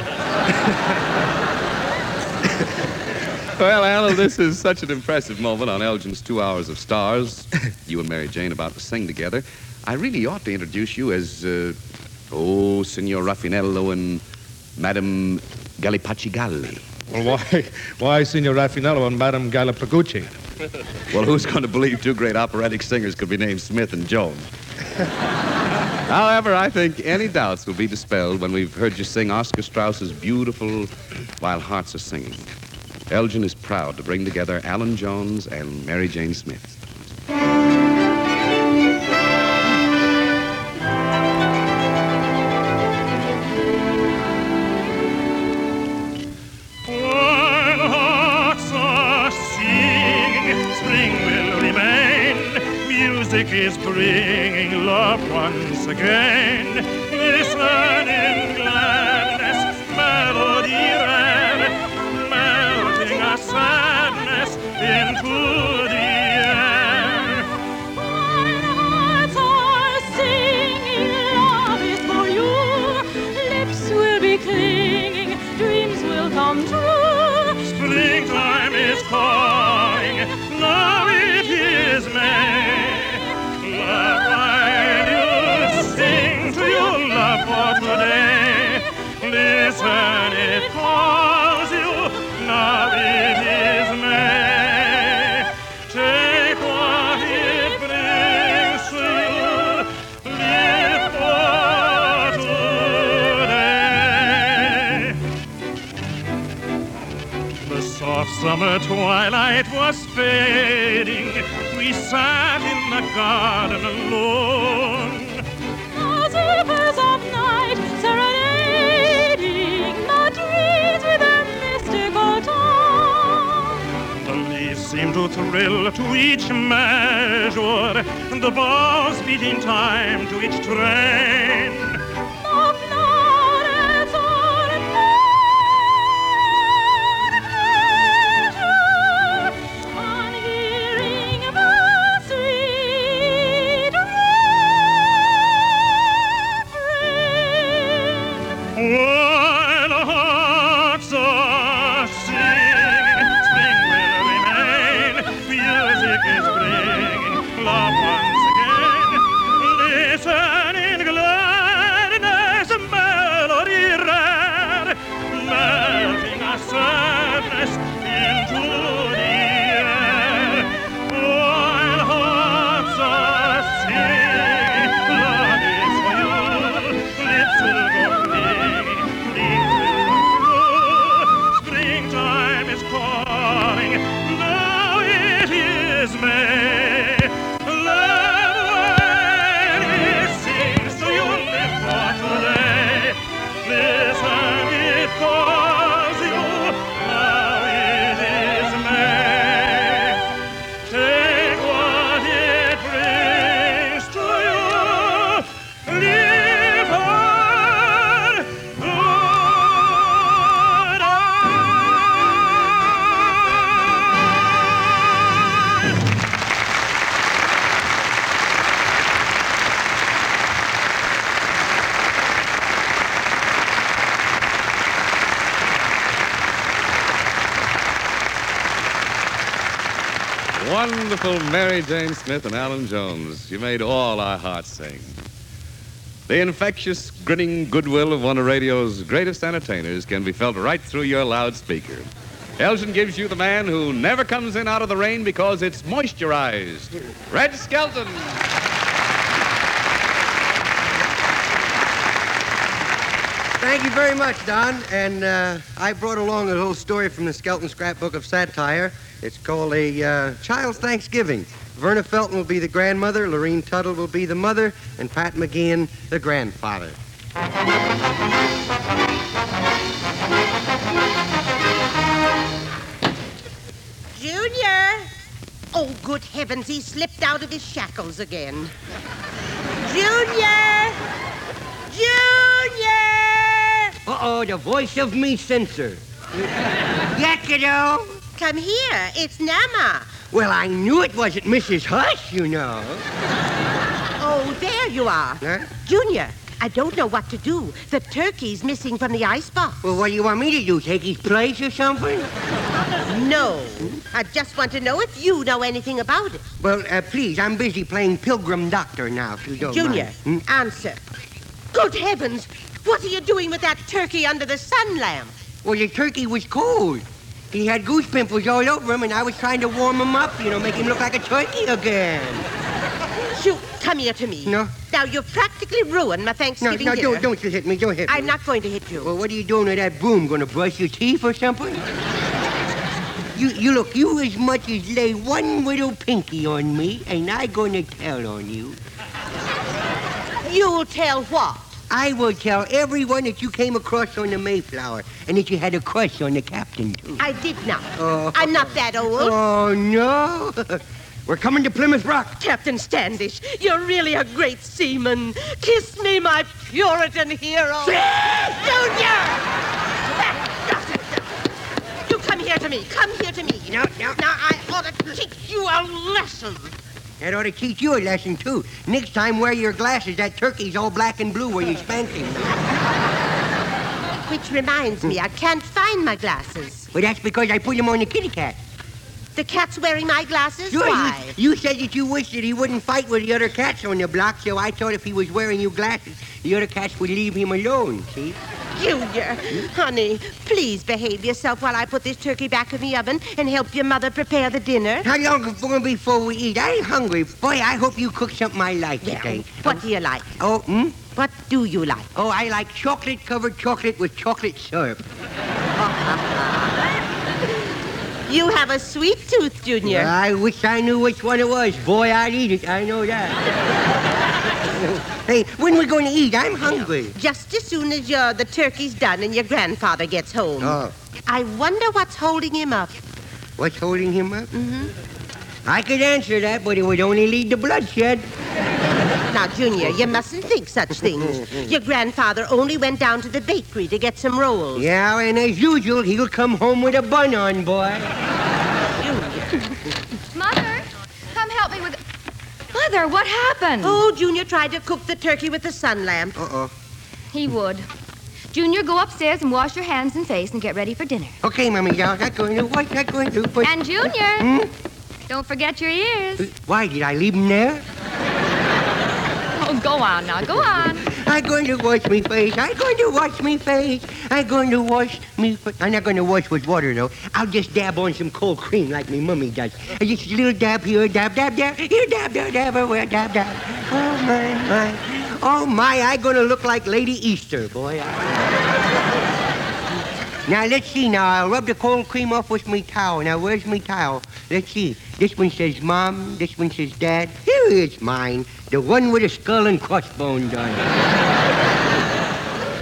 Well, Allan, this is such an impressive moment on Elgin's two hours of stars. you and Mary Jane about to sing together. I really ought to introduce you as, uh, oh, Signor Raffinello and Madame Gallipacigalli. Well, why, why Signor Raffinello and Madame Galapagucci? Well, who's going to believe two great operatic singers could be named Smith and Jones? However, I think any doubts will be dispelled when we've heard you sing Oscar Straus's beautiful While Hearts Are Singing. Elgin is proud to bring together Allan Jones and Mary Jane Smith. Is bringing love once again. Listen in summer twilight was fading. We sat in the garden alone. The zephyrs of night serenading the trees with their mystical tone. The leaves seemed to thrill to each measure, the boughs beat in time to each train. Mary Jane Smith and Allan Jones. You made all our hearts sing. The infectious, grinning goodwill of one of radio's greatest entertainers can be felt right through your loudspeaker. Elgin gives you the man who never comes in out of the rain because it's moisturized. Red Skelton. Thank you very much, Don. And uh, I brought along a little story from the Skelton Scrapbook of Satire. It's called A uh, Child's Thanksgiving. Verna Felton will be the grandmother, Lorene Tuttle will be the mother, and Pat McGeehan the grandfather. Junior! Oh, good heavens, he slipped out of his shackles again. Junior! Junior! Uh-oh, the voice of me censor. yeah, kiddo? Come here, it's Nama. Well, I knew it wasn't Mrs. Hush, you know. Oh, there you are. Huh? Junior, I don't know what to do. The turkey's missing from the icebox. Well, what do you want me to do? Take his place or something? No. I just want to know if you know anything about it. Well, uh, please, I'm busy playing Pilgrim Doctor now, if you don't Junior, mind. Hmm? answer. Good heavens! What are you doing with that turkey under the sun lamp? Well, the turkey was cold. He had goose pimples all over him, and I was trying to warm him up, you know, make him look like a turkey again. Shoot, come here to me. No? Now, you've practically ruined my No, Thanksgiving no, dinner. don't, don't you hit me. Don't hit me. I'm not going to hit you. Well, what are you doing with that broom? Gonna brush your teeth or something? You, you look, you as much as lay one little pinky on me, and I gonna tell on you. You'll tell what? I will tell everyone that you came across on the Mayflower, and that you had a crush on the captain, too. I did not. Oh. I'm not that old. Oh, no. We're coming to Plymouth Rock. Captain Standish, you're really a great seaman. Kiss me, my Puritan hero. Junior! That does it. You come here to me. Come here to me. No, no. Now, I ought to teach you a lesson. That ought to teach you a lesson, too. Next time, wear your glasses. That turkey's all black and blue where you spank him. Which reminds me, I can't find my glasses. Well, that's because I put them on the kitty cat. The cat's wearing my glasses? Sure, Why? you, you said that you wished that he wouldn't fight with the other cats on the block, so I thought if he was wearing your glasses, the other cats would leave him alone, see? Junior, honey, please behave yourself while I put this turkey back in the oven and help your mother prepare the dinner. How long is it gonna be before we eat? I'm hungry. Boy, I hope you cook something I like Well, today. what do you like? Oh, hmm? What do you like? Oh, I like chocolate-covered chocolate with chocolate syrup. You have a sweet tooth, Junior. I wish I knew which one it was. Boy, I'd eat it. I know that. hey, when we're going to eat? I'm hungry. Just as soon as your, the turkey's done and your grandfather gets home. Oh, I wonder what's holding him up. what's holding him up? Mm-hmm. I could answer that, but it would only lead to bloodshed. Now, Junior, you mustn't think such things. Your grandfather only went down to the bakery to get some rolls. Yeah, and as usual, he'll come home with a bun on, boy. Mother, come help me with. Mother, what happened? Oh, Junior tried to cook the turkey with the sun lamp. Uh-oh. He would. Junior, go upstairs and wash your hands and face and get ready for dinner. Okay, Mummy, now, I'm going to, what I'm going to put... And Junior, Hmm? don't forget your ears. Why, did I leave them there? Oh, go on now, go on. I'm going to wash me face. I'm going to wash me face. I'm going to wash me face. I'm not going to wash with water, though. I'll just dab on some cold cream like me mummy does. And just a little dab here, dab, dab, dab. Here, dab, dab, dab, everywhere, dab, dab. Oh, my, my. Oh, my, I'm going to look like Lady Easter, boy. Now, let's see. Now, I'll rub the cold cream off with me towel. Now, where's me towel? Let's see. This one says Mom. This one says Dad. Here is mine. The one with a skull and crossbones on it.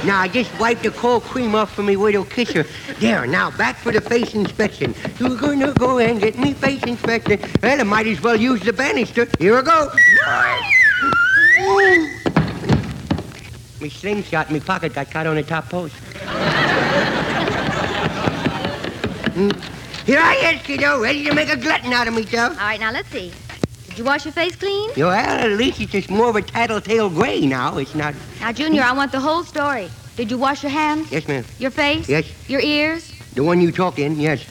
Now, just wipe the cold cream off for me widow kisser. There, now, back for the face inspection. You're gonna go and get me face inspection. Well, I might as well use the banister. Here I go. Me slingshot in me pocket got caught on the top post. Mm. Here I is, kiddo, ready to make a glutton out of myself. All right, now let's see. Did you wash your face clean? Well, at least it's just more of a tattletale gray now. It's not. Now, Junior, I want the whole story. Did you wash your hands? Yes, ma'am. Your face? Yes. Your ears? The one you talk in, yes.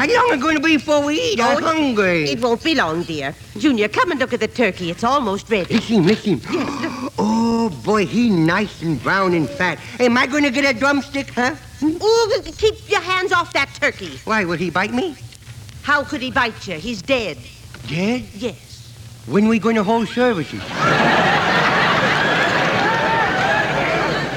How long are it going to be before we eat? I'm hungry. It won't be long, dear. Junior, come and look at the turkey. It's almost ready. Listen, listen. Oh, boy, he nice and brown and fat. Am I going to get a drumstick, huh? Oh, keep your hands off that turkey. Why, will he bite me? How could he bite you? He's dead. Dead? Yes. When are we going to hold services?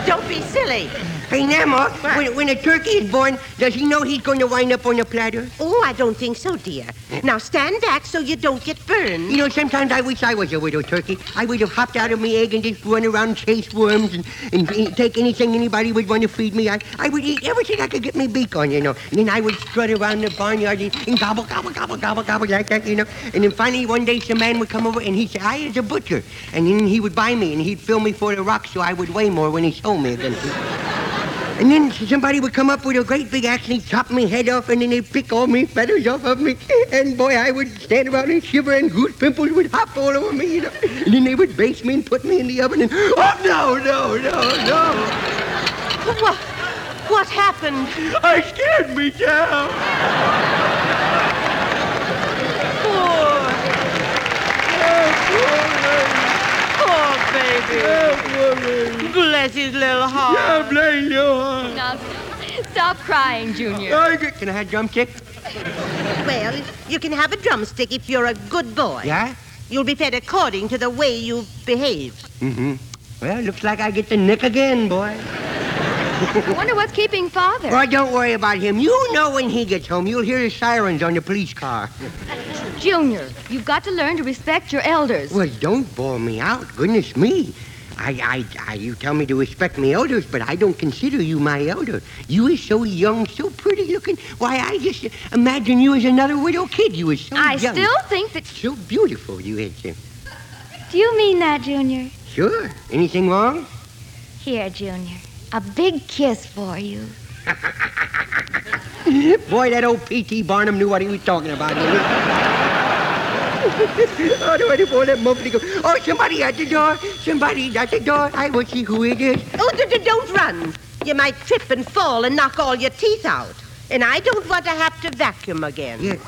Don't be silly. Hey, Nemo, when, when a turkey is born, does he know he's going to wind up on a platter? Oh, I don't think so, dear. Now stand back so you don't get burned. You know, sometimes I wish I was a widow turkey. I would have hopped out of my egg and just run around and chase worms and, and, and take anything anybody would want to feed me. I, I would eat everything I could get my beak on, you know. And then I would strut around the barnyard and, and gobble, gobble, gobble, gobble, gobble like that, you know. And then finally one day some man would come over and he'd say, I is a butcher. And then he would buy me and he'd fill me for the rock so I would weigh more when he sold me again. And then somebody would come up with a great big axe and he'd chop my head off and then they'd pick all me feathers off of me. And boy, I would stand around and shiver and goose pimples would hop all over me, you know. And then they would baste me and put me in the oven and, oh, no, no, no, no. What? What happened? I scared me down. Poor baby. Bless his little heart. Yeah, bless your heart. Now, stop crying, Junior. I get- Can I have a drumstick? Well, you can have a drumstick if you're a good boy. Yeah? You'll be fed according to the way you've behaved. Mm-hmm. Well, looks like I get the nick again, boy. I wonder what's keeping Father. Well, don't worry about him. You know when he gets home, you'll hear the sirens on the police car. Junior, you've got to learn to respect your elders. Well, don't bore me out. Goodness me. I, I, I, you tell me to respect my elders, but I don't consider you my elder. You is so young, so pretty looking. Why, I just imagine you as another widow kid. You is so I young. still think that. So beautiful, you is. Do you mean that, Junior? Sure. Anything wrong? Here, Junior. A big kiss for you. Boy, that old P.T. Barnum knew what he was talking about. didn't he? oh, no, before that muffly go. Oh, somebody at the door. Somebody at the door. I will see who it is. Oh, d- d- don't run. You might trip and fall and knock all your teeth out. And I don't want to have to vacuum again.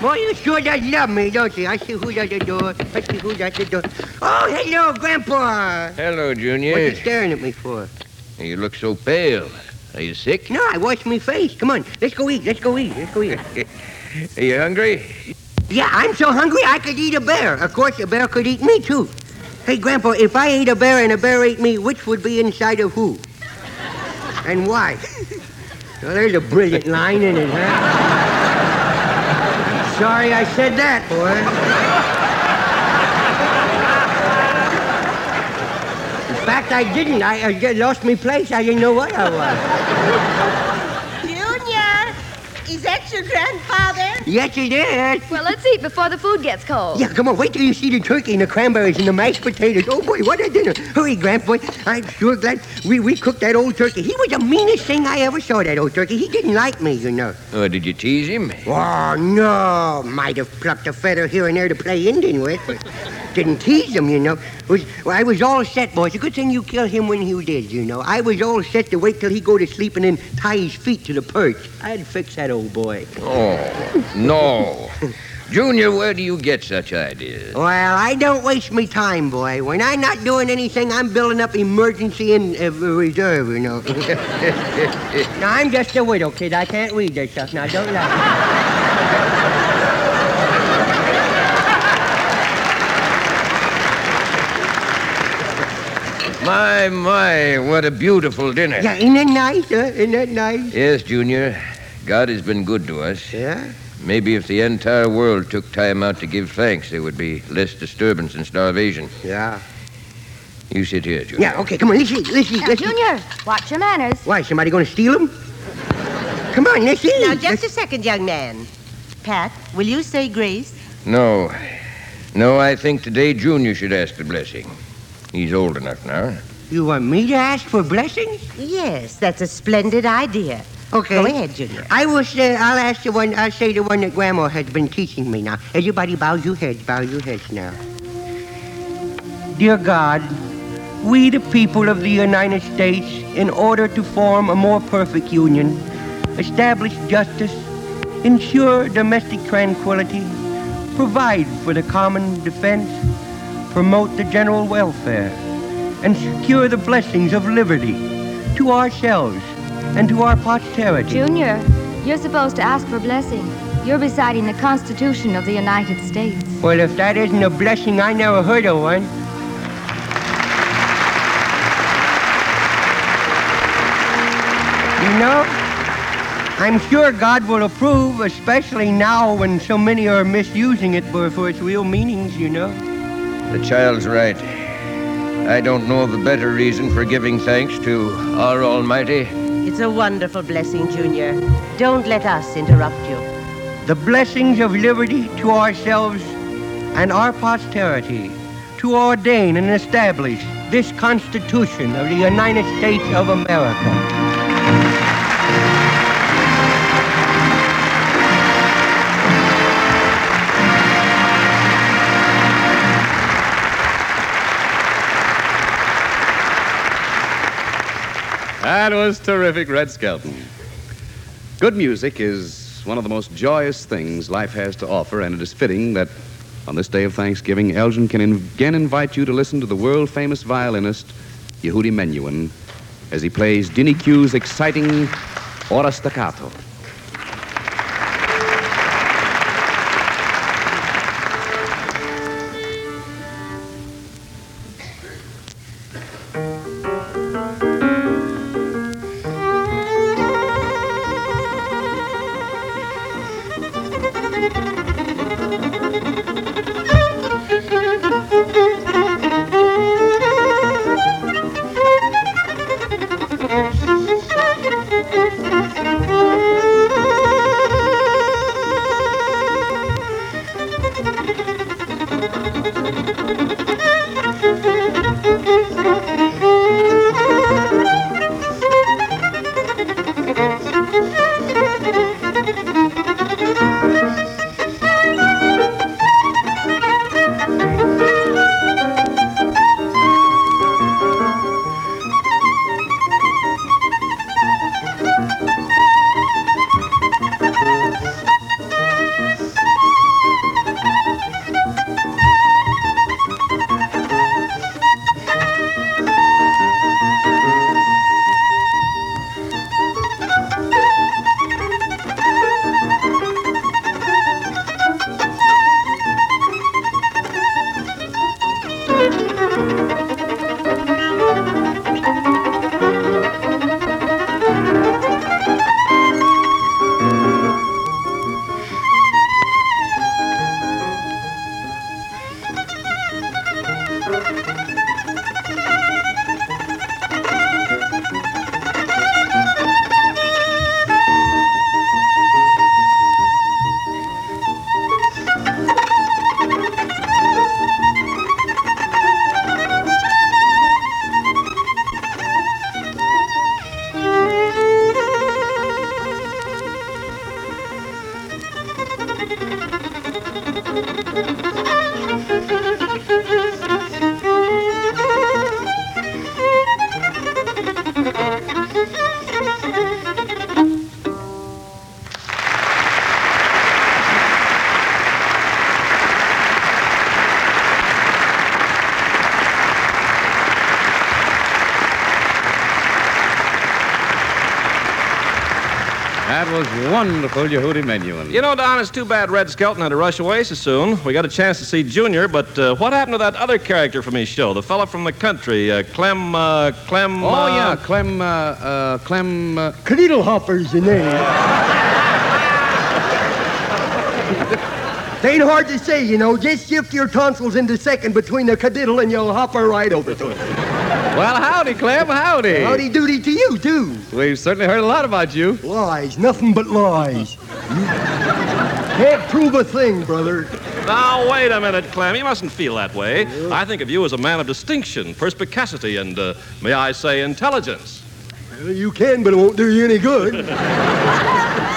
Boy, you sure does love me, don't you? I see who's at the door. I see who's at the door. Oh, hello, Grandpa. Hello, Junior. What are you staring at me for? You look so pale. Are you sick? No, I washed my face. Come on, let's go eat. Let's go eat. Let's go eat. Are you hungry? Yeah, I'm so hungry I could eat a bear. Of course, a bear could eat me, too. Hey, Grandpa, if I ate a bear and a bear ate me, which would be inside of who? And why? well, there's a brilliant line in it, huh? Sorry I said that, boy. In fact, I didn't. I, I lost my place. I didn't know what I was. Junior, is that your grandfather? Yes, it is. Well, let's eat before the food gets cold. Yeah, come on, wait till you see the turkey and the cranberries and the mashed potatoes. Oh, boy, what a dinner. Hurry, Grandpa. I'm sure glad we, we cooked that old turkey. He was the meanest thing I ever saw, that old turkey. He didn't like me, you know. Oh, did you tease him? Oh, no. Might have plucked a feather here and there to play Indian with, but didn't tease him, you know. Was, well, I was all set, boys. It's a good thing you killed him when he did, you know. I was all set to wait till he go to sleep and then tie his feet to the perch. I'd fix that old boy. Oh, no. Junior, where do you get such ideas? Well, I don't waste my time, boy. When I'm not doing anything, I'm building up emergency in uh, reserve, you know. now, I'm just a widow, kid. I can't read that stuff. Now, don't laugh. My, my, what a beautiful dinner. yeah, isn't that nice, huh? Isn't that nice? Yes, Junior. God has been good to us. Yeah? Maybe if the entire world took time out to give thanks, there would be less disturbance and starvation. Yeah. You sit here, Junior. Yeah, okay, come on, let's eat, let's eat, Now, let's eat. Junior, watch your manners. Why, somebody gonna steal them? Come on, let's eat. Now, just a second, young man. Pat, will you say grace? No. No, I think today Junior should ask the blessing. He's old enough now. You want me to ask for blessings? Yes, that's a splendid idea. Okay. Go ahead, Junior. I will say, I'll ask the one, I'll say the one that Grandma has been teaching me now. Everybody bow your heads, bow your heads now. Dear God, we, the people of the United States, in order to form a more perfect union, establish justice, ensure domestic tranquility, provide for the common defense, promote the general welfare, and secure the blessings of liberty to ourselves and to our posterity. Junior, you're supposed to ask for blessing. You're reciting the Constitution of the United States. Well, if that isn't a blessing, I never heard of one. You know, I'm sure God will approve, especially now when so many are misusing it for, for its real meanings, you know. The child's right. I don't know of a better reason for giving thanks to our Almighty. It's a wonderful blessing, Junior. Don't let us interrupt you. The blessings of liberty to ourselves and our posterity to ordain and establish this Constitution of the United States of America. That was terrific, Red Skelton. Good music is one of the most joyous things life has to offer, and it is fitting that on this day of Thanksgiving, Elgin can again invite you to listen to the world famous violinist, Yehudi Menuhin, as he plays Dinicu's exciting Hora Staccato. Wonderful, Yehudi Menuhin. You know, Don, it's too bad Red Skelton had to rush away so soon. We got a chance to see Junior, but uh, what happened to that other character from his show, the fella from the country, uh, Clem, uh, Clem... Oh, uh, yeah, Clem, uh, uh, Clem... Uh... Kadiddlehopper's the name. They ain't hard to say, you know. Just shift your tonsils into second between the cadiddle and you'll hopper right over to it. Well, howdy, Clem, howdy. Howdy doody to you, too. We've certainly heard a lot about you. Lies, nothing but lies. You can't prove a thing, brother. Now, wait a minute, Clem. You mustn't feel that way. I think of you as a man of distinction, perspicacity, and, uh, may I say, intelligence. Well, you can, but it won't do you any good.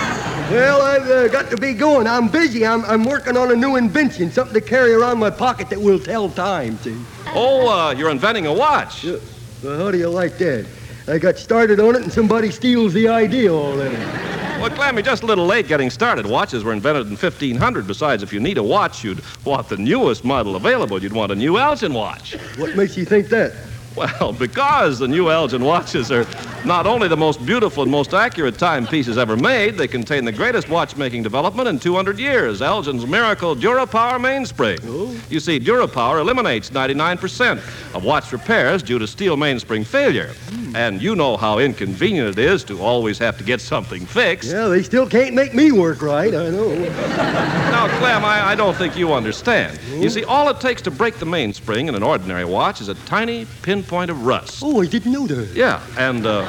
Well, I've uh, got to be going. I'm busy. I'm, I'm working on a new invention, something to carry around my pocket that will tell time, see? Oh, uh, you're inventing a watch. Yeah. Well, how do you like that? I got started on it and somebody steals the idea already. Well, Clammy, just a little late getting started. Watches were invented in 1500. Besides, if you need a watch, you'd want the newest model available. You'd want a new Elgin watch. What makes you think that? Well, because the new Elgin watches are not only the most beautiful and most accurate timepieces ever made, they contain the greatest watchmaking development in 200 years Elgin's miracle DuraPower mainspring. Oh. You see, DuraPower eliminates 99% of watch repairs due to steel mainspring failure. And you know how inconvenient it is to always have to get something fixed. Yeah, they still can't make me work right, I know. Now, Clem, I, I don't think you understand. You see, all it takes to break the mainspring in an ordinary watch is a tiny pinpoint of rust. Oh, I didn't know that. Yeah, and, uh.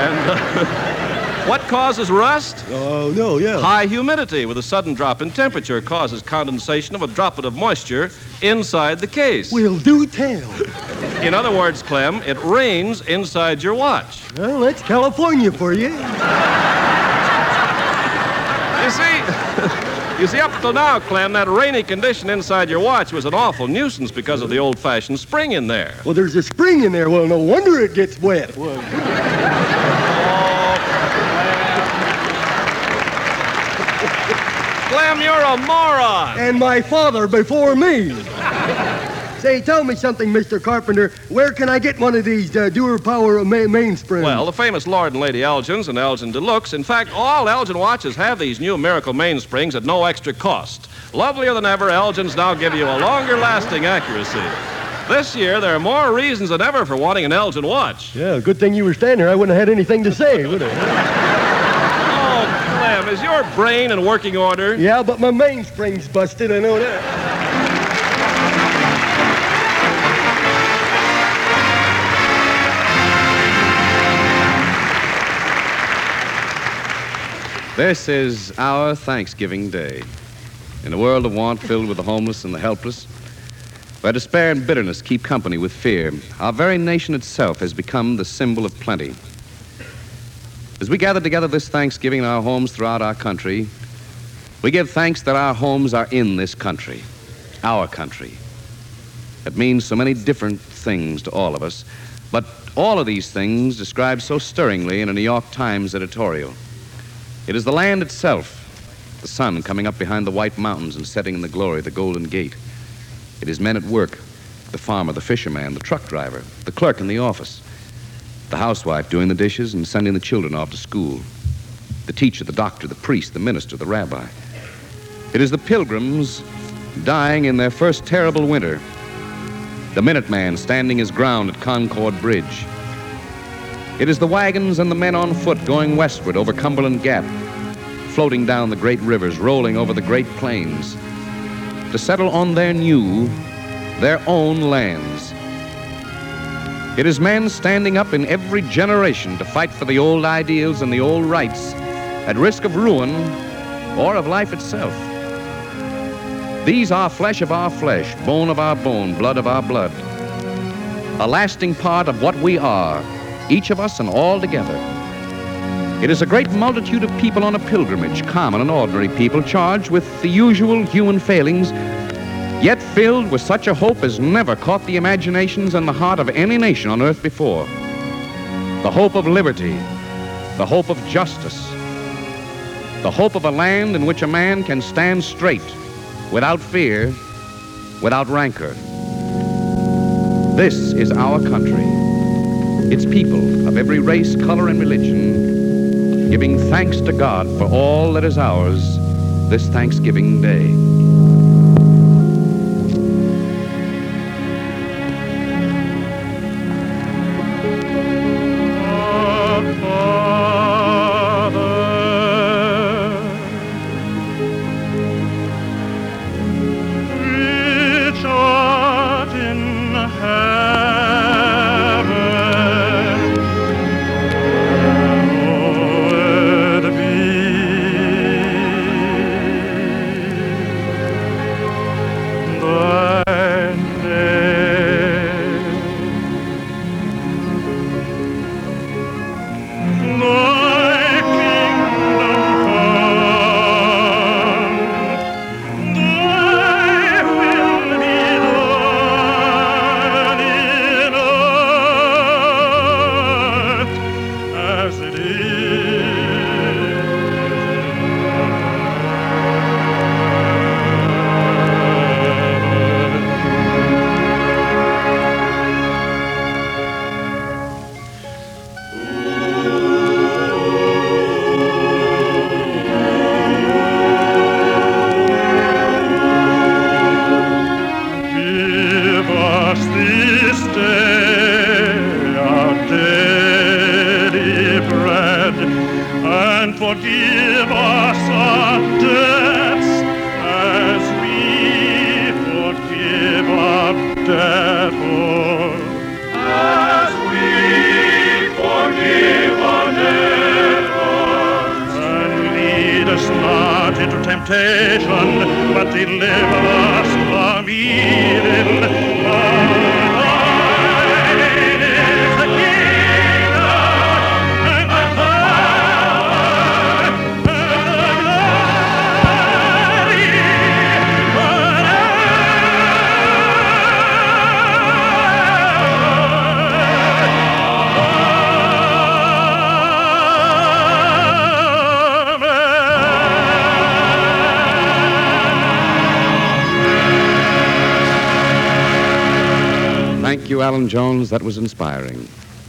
and, uh, what causes rust? Oh, no, yeah. High humidity with a sudden drop in temperature causes condensation of a droplet of moisture inside the case. Well, do tell. In other words, Clem, it rains inside your watch. Well, that's California for you. You see, you see, up till now, Clem, that rainy condition inside your watch was an awful nuisance because of the old-fashioned spring in there. Well, there's a spring in there. Well, no wonder it gets wet. Well, Clem, you're a moron. and my father before me. Say, tell me something, Mr. Carpenter. Where can I get one of these uh, DuraPower ma- mainsprings? Well, the famous Lord and Lady Elgins and Elgin Deluxe. In fact, all Elgin watches have these new miracle mainsprings at no extra cost. Lovelier than ever, Elgins now give you a longer lasting accuracy. This year, there are more reasons than ever for wanting an Elgin watch. Yeah, good thing you were standing there. I wouldn't have had anything to say, would I? Clem, is your brain in working order? Yeah, but my mainspring's busted. I know that. This is our Thanksgiving Day. In a world of want filled with the homeless and the helpless, where despair and bitterness keep company with fear, our very nation itself has become the symbol of plenty. As we gather together this Thanksgiving in our homes throughout our country, we give thanks that our homes are in this country, our country. It means so many different things to all of us, but all of these things described so stirringly in a New York Times editorial. It is the land itself, the sun coming up behind the white mountains and setting in the glory of the Golden Gate. It is men at work, the farmer, the fisherman, the truck driver, the clerk in the office, the housewife doing the dishes and sending the children off to school, the teacher, the doctor, the priest, the minister, the rabbi. It is the pilgrims dying in their first terrible winter, the Minuteman standing his ground at Concord Bridge. It is the wagons and the men on foot going westward over Cumberland Gap, floating down the great rivers, rolling over the great plains, to settle on their new, their own lands. It is men standing up in every generation to fight for the old ideals and the old rights at risk of ruin or of life itself. These are flesh of our flesh, bone of our bone, blood of our blood. A lasting part of what we are, each of us and all together. It is a great multitude of people on a pilgrimage, common and ordinary people, charged with the usual human failings, yet filled with such a hope as never caught the imaginations and the heart of any nation on earth before. The hope of liberty, the hope of justice, the hope of a land in which a man can stand straight, without fear, without rancor. This is our country. Its people of every race, color, and religion giving thanks to God for all that is ours this Thanksgiving Day.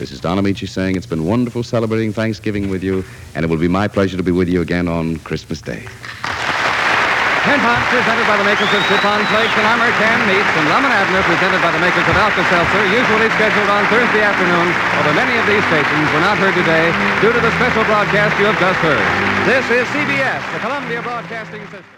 Is Don Ameche saying it's been wonderful celebrating Thanksgiving with you, and it will be my pleasure to be with you again on Christmas Day. Ten Pot, presented by the makers of Chiffon Flakes and American Meats, and and Abner, presented by the makers of Alka-Seltzer, usually scheduled on Thursday afternoon, although many of these stations were not heard today due to the special broadcast you have just heard. This is CBS, the Columbia Broadcasting System.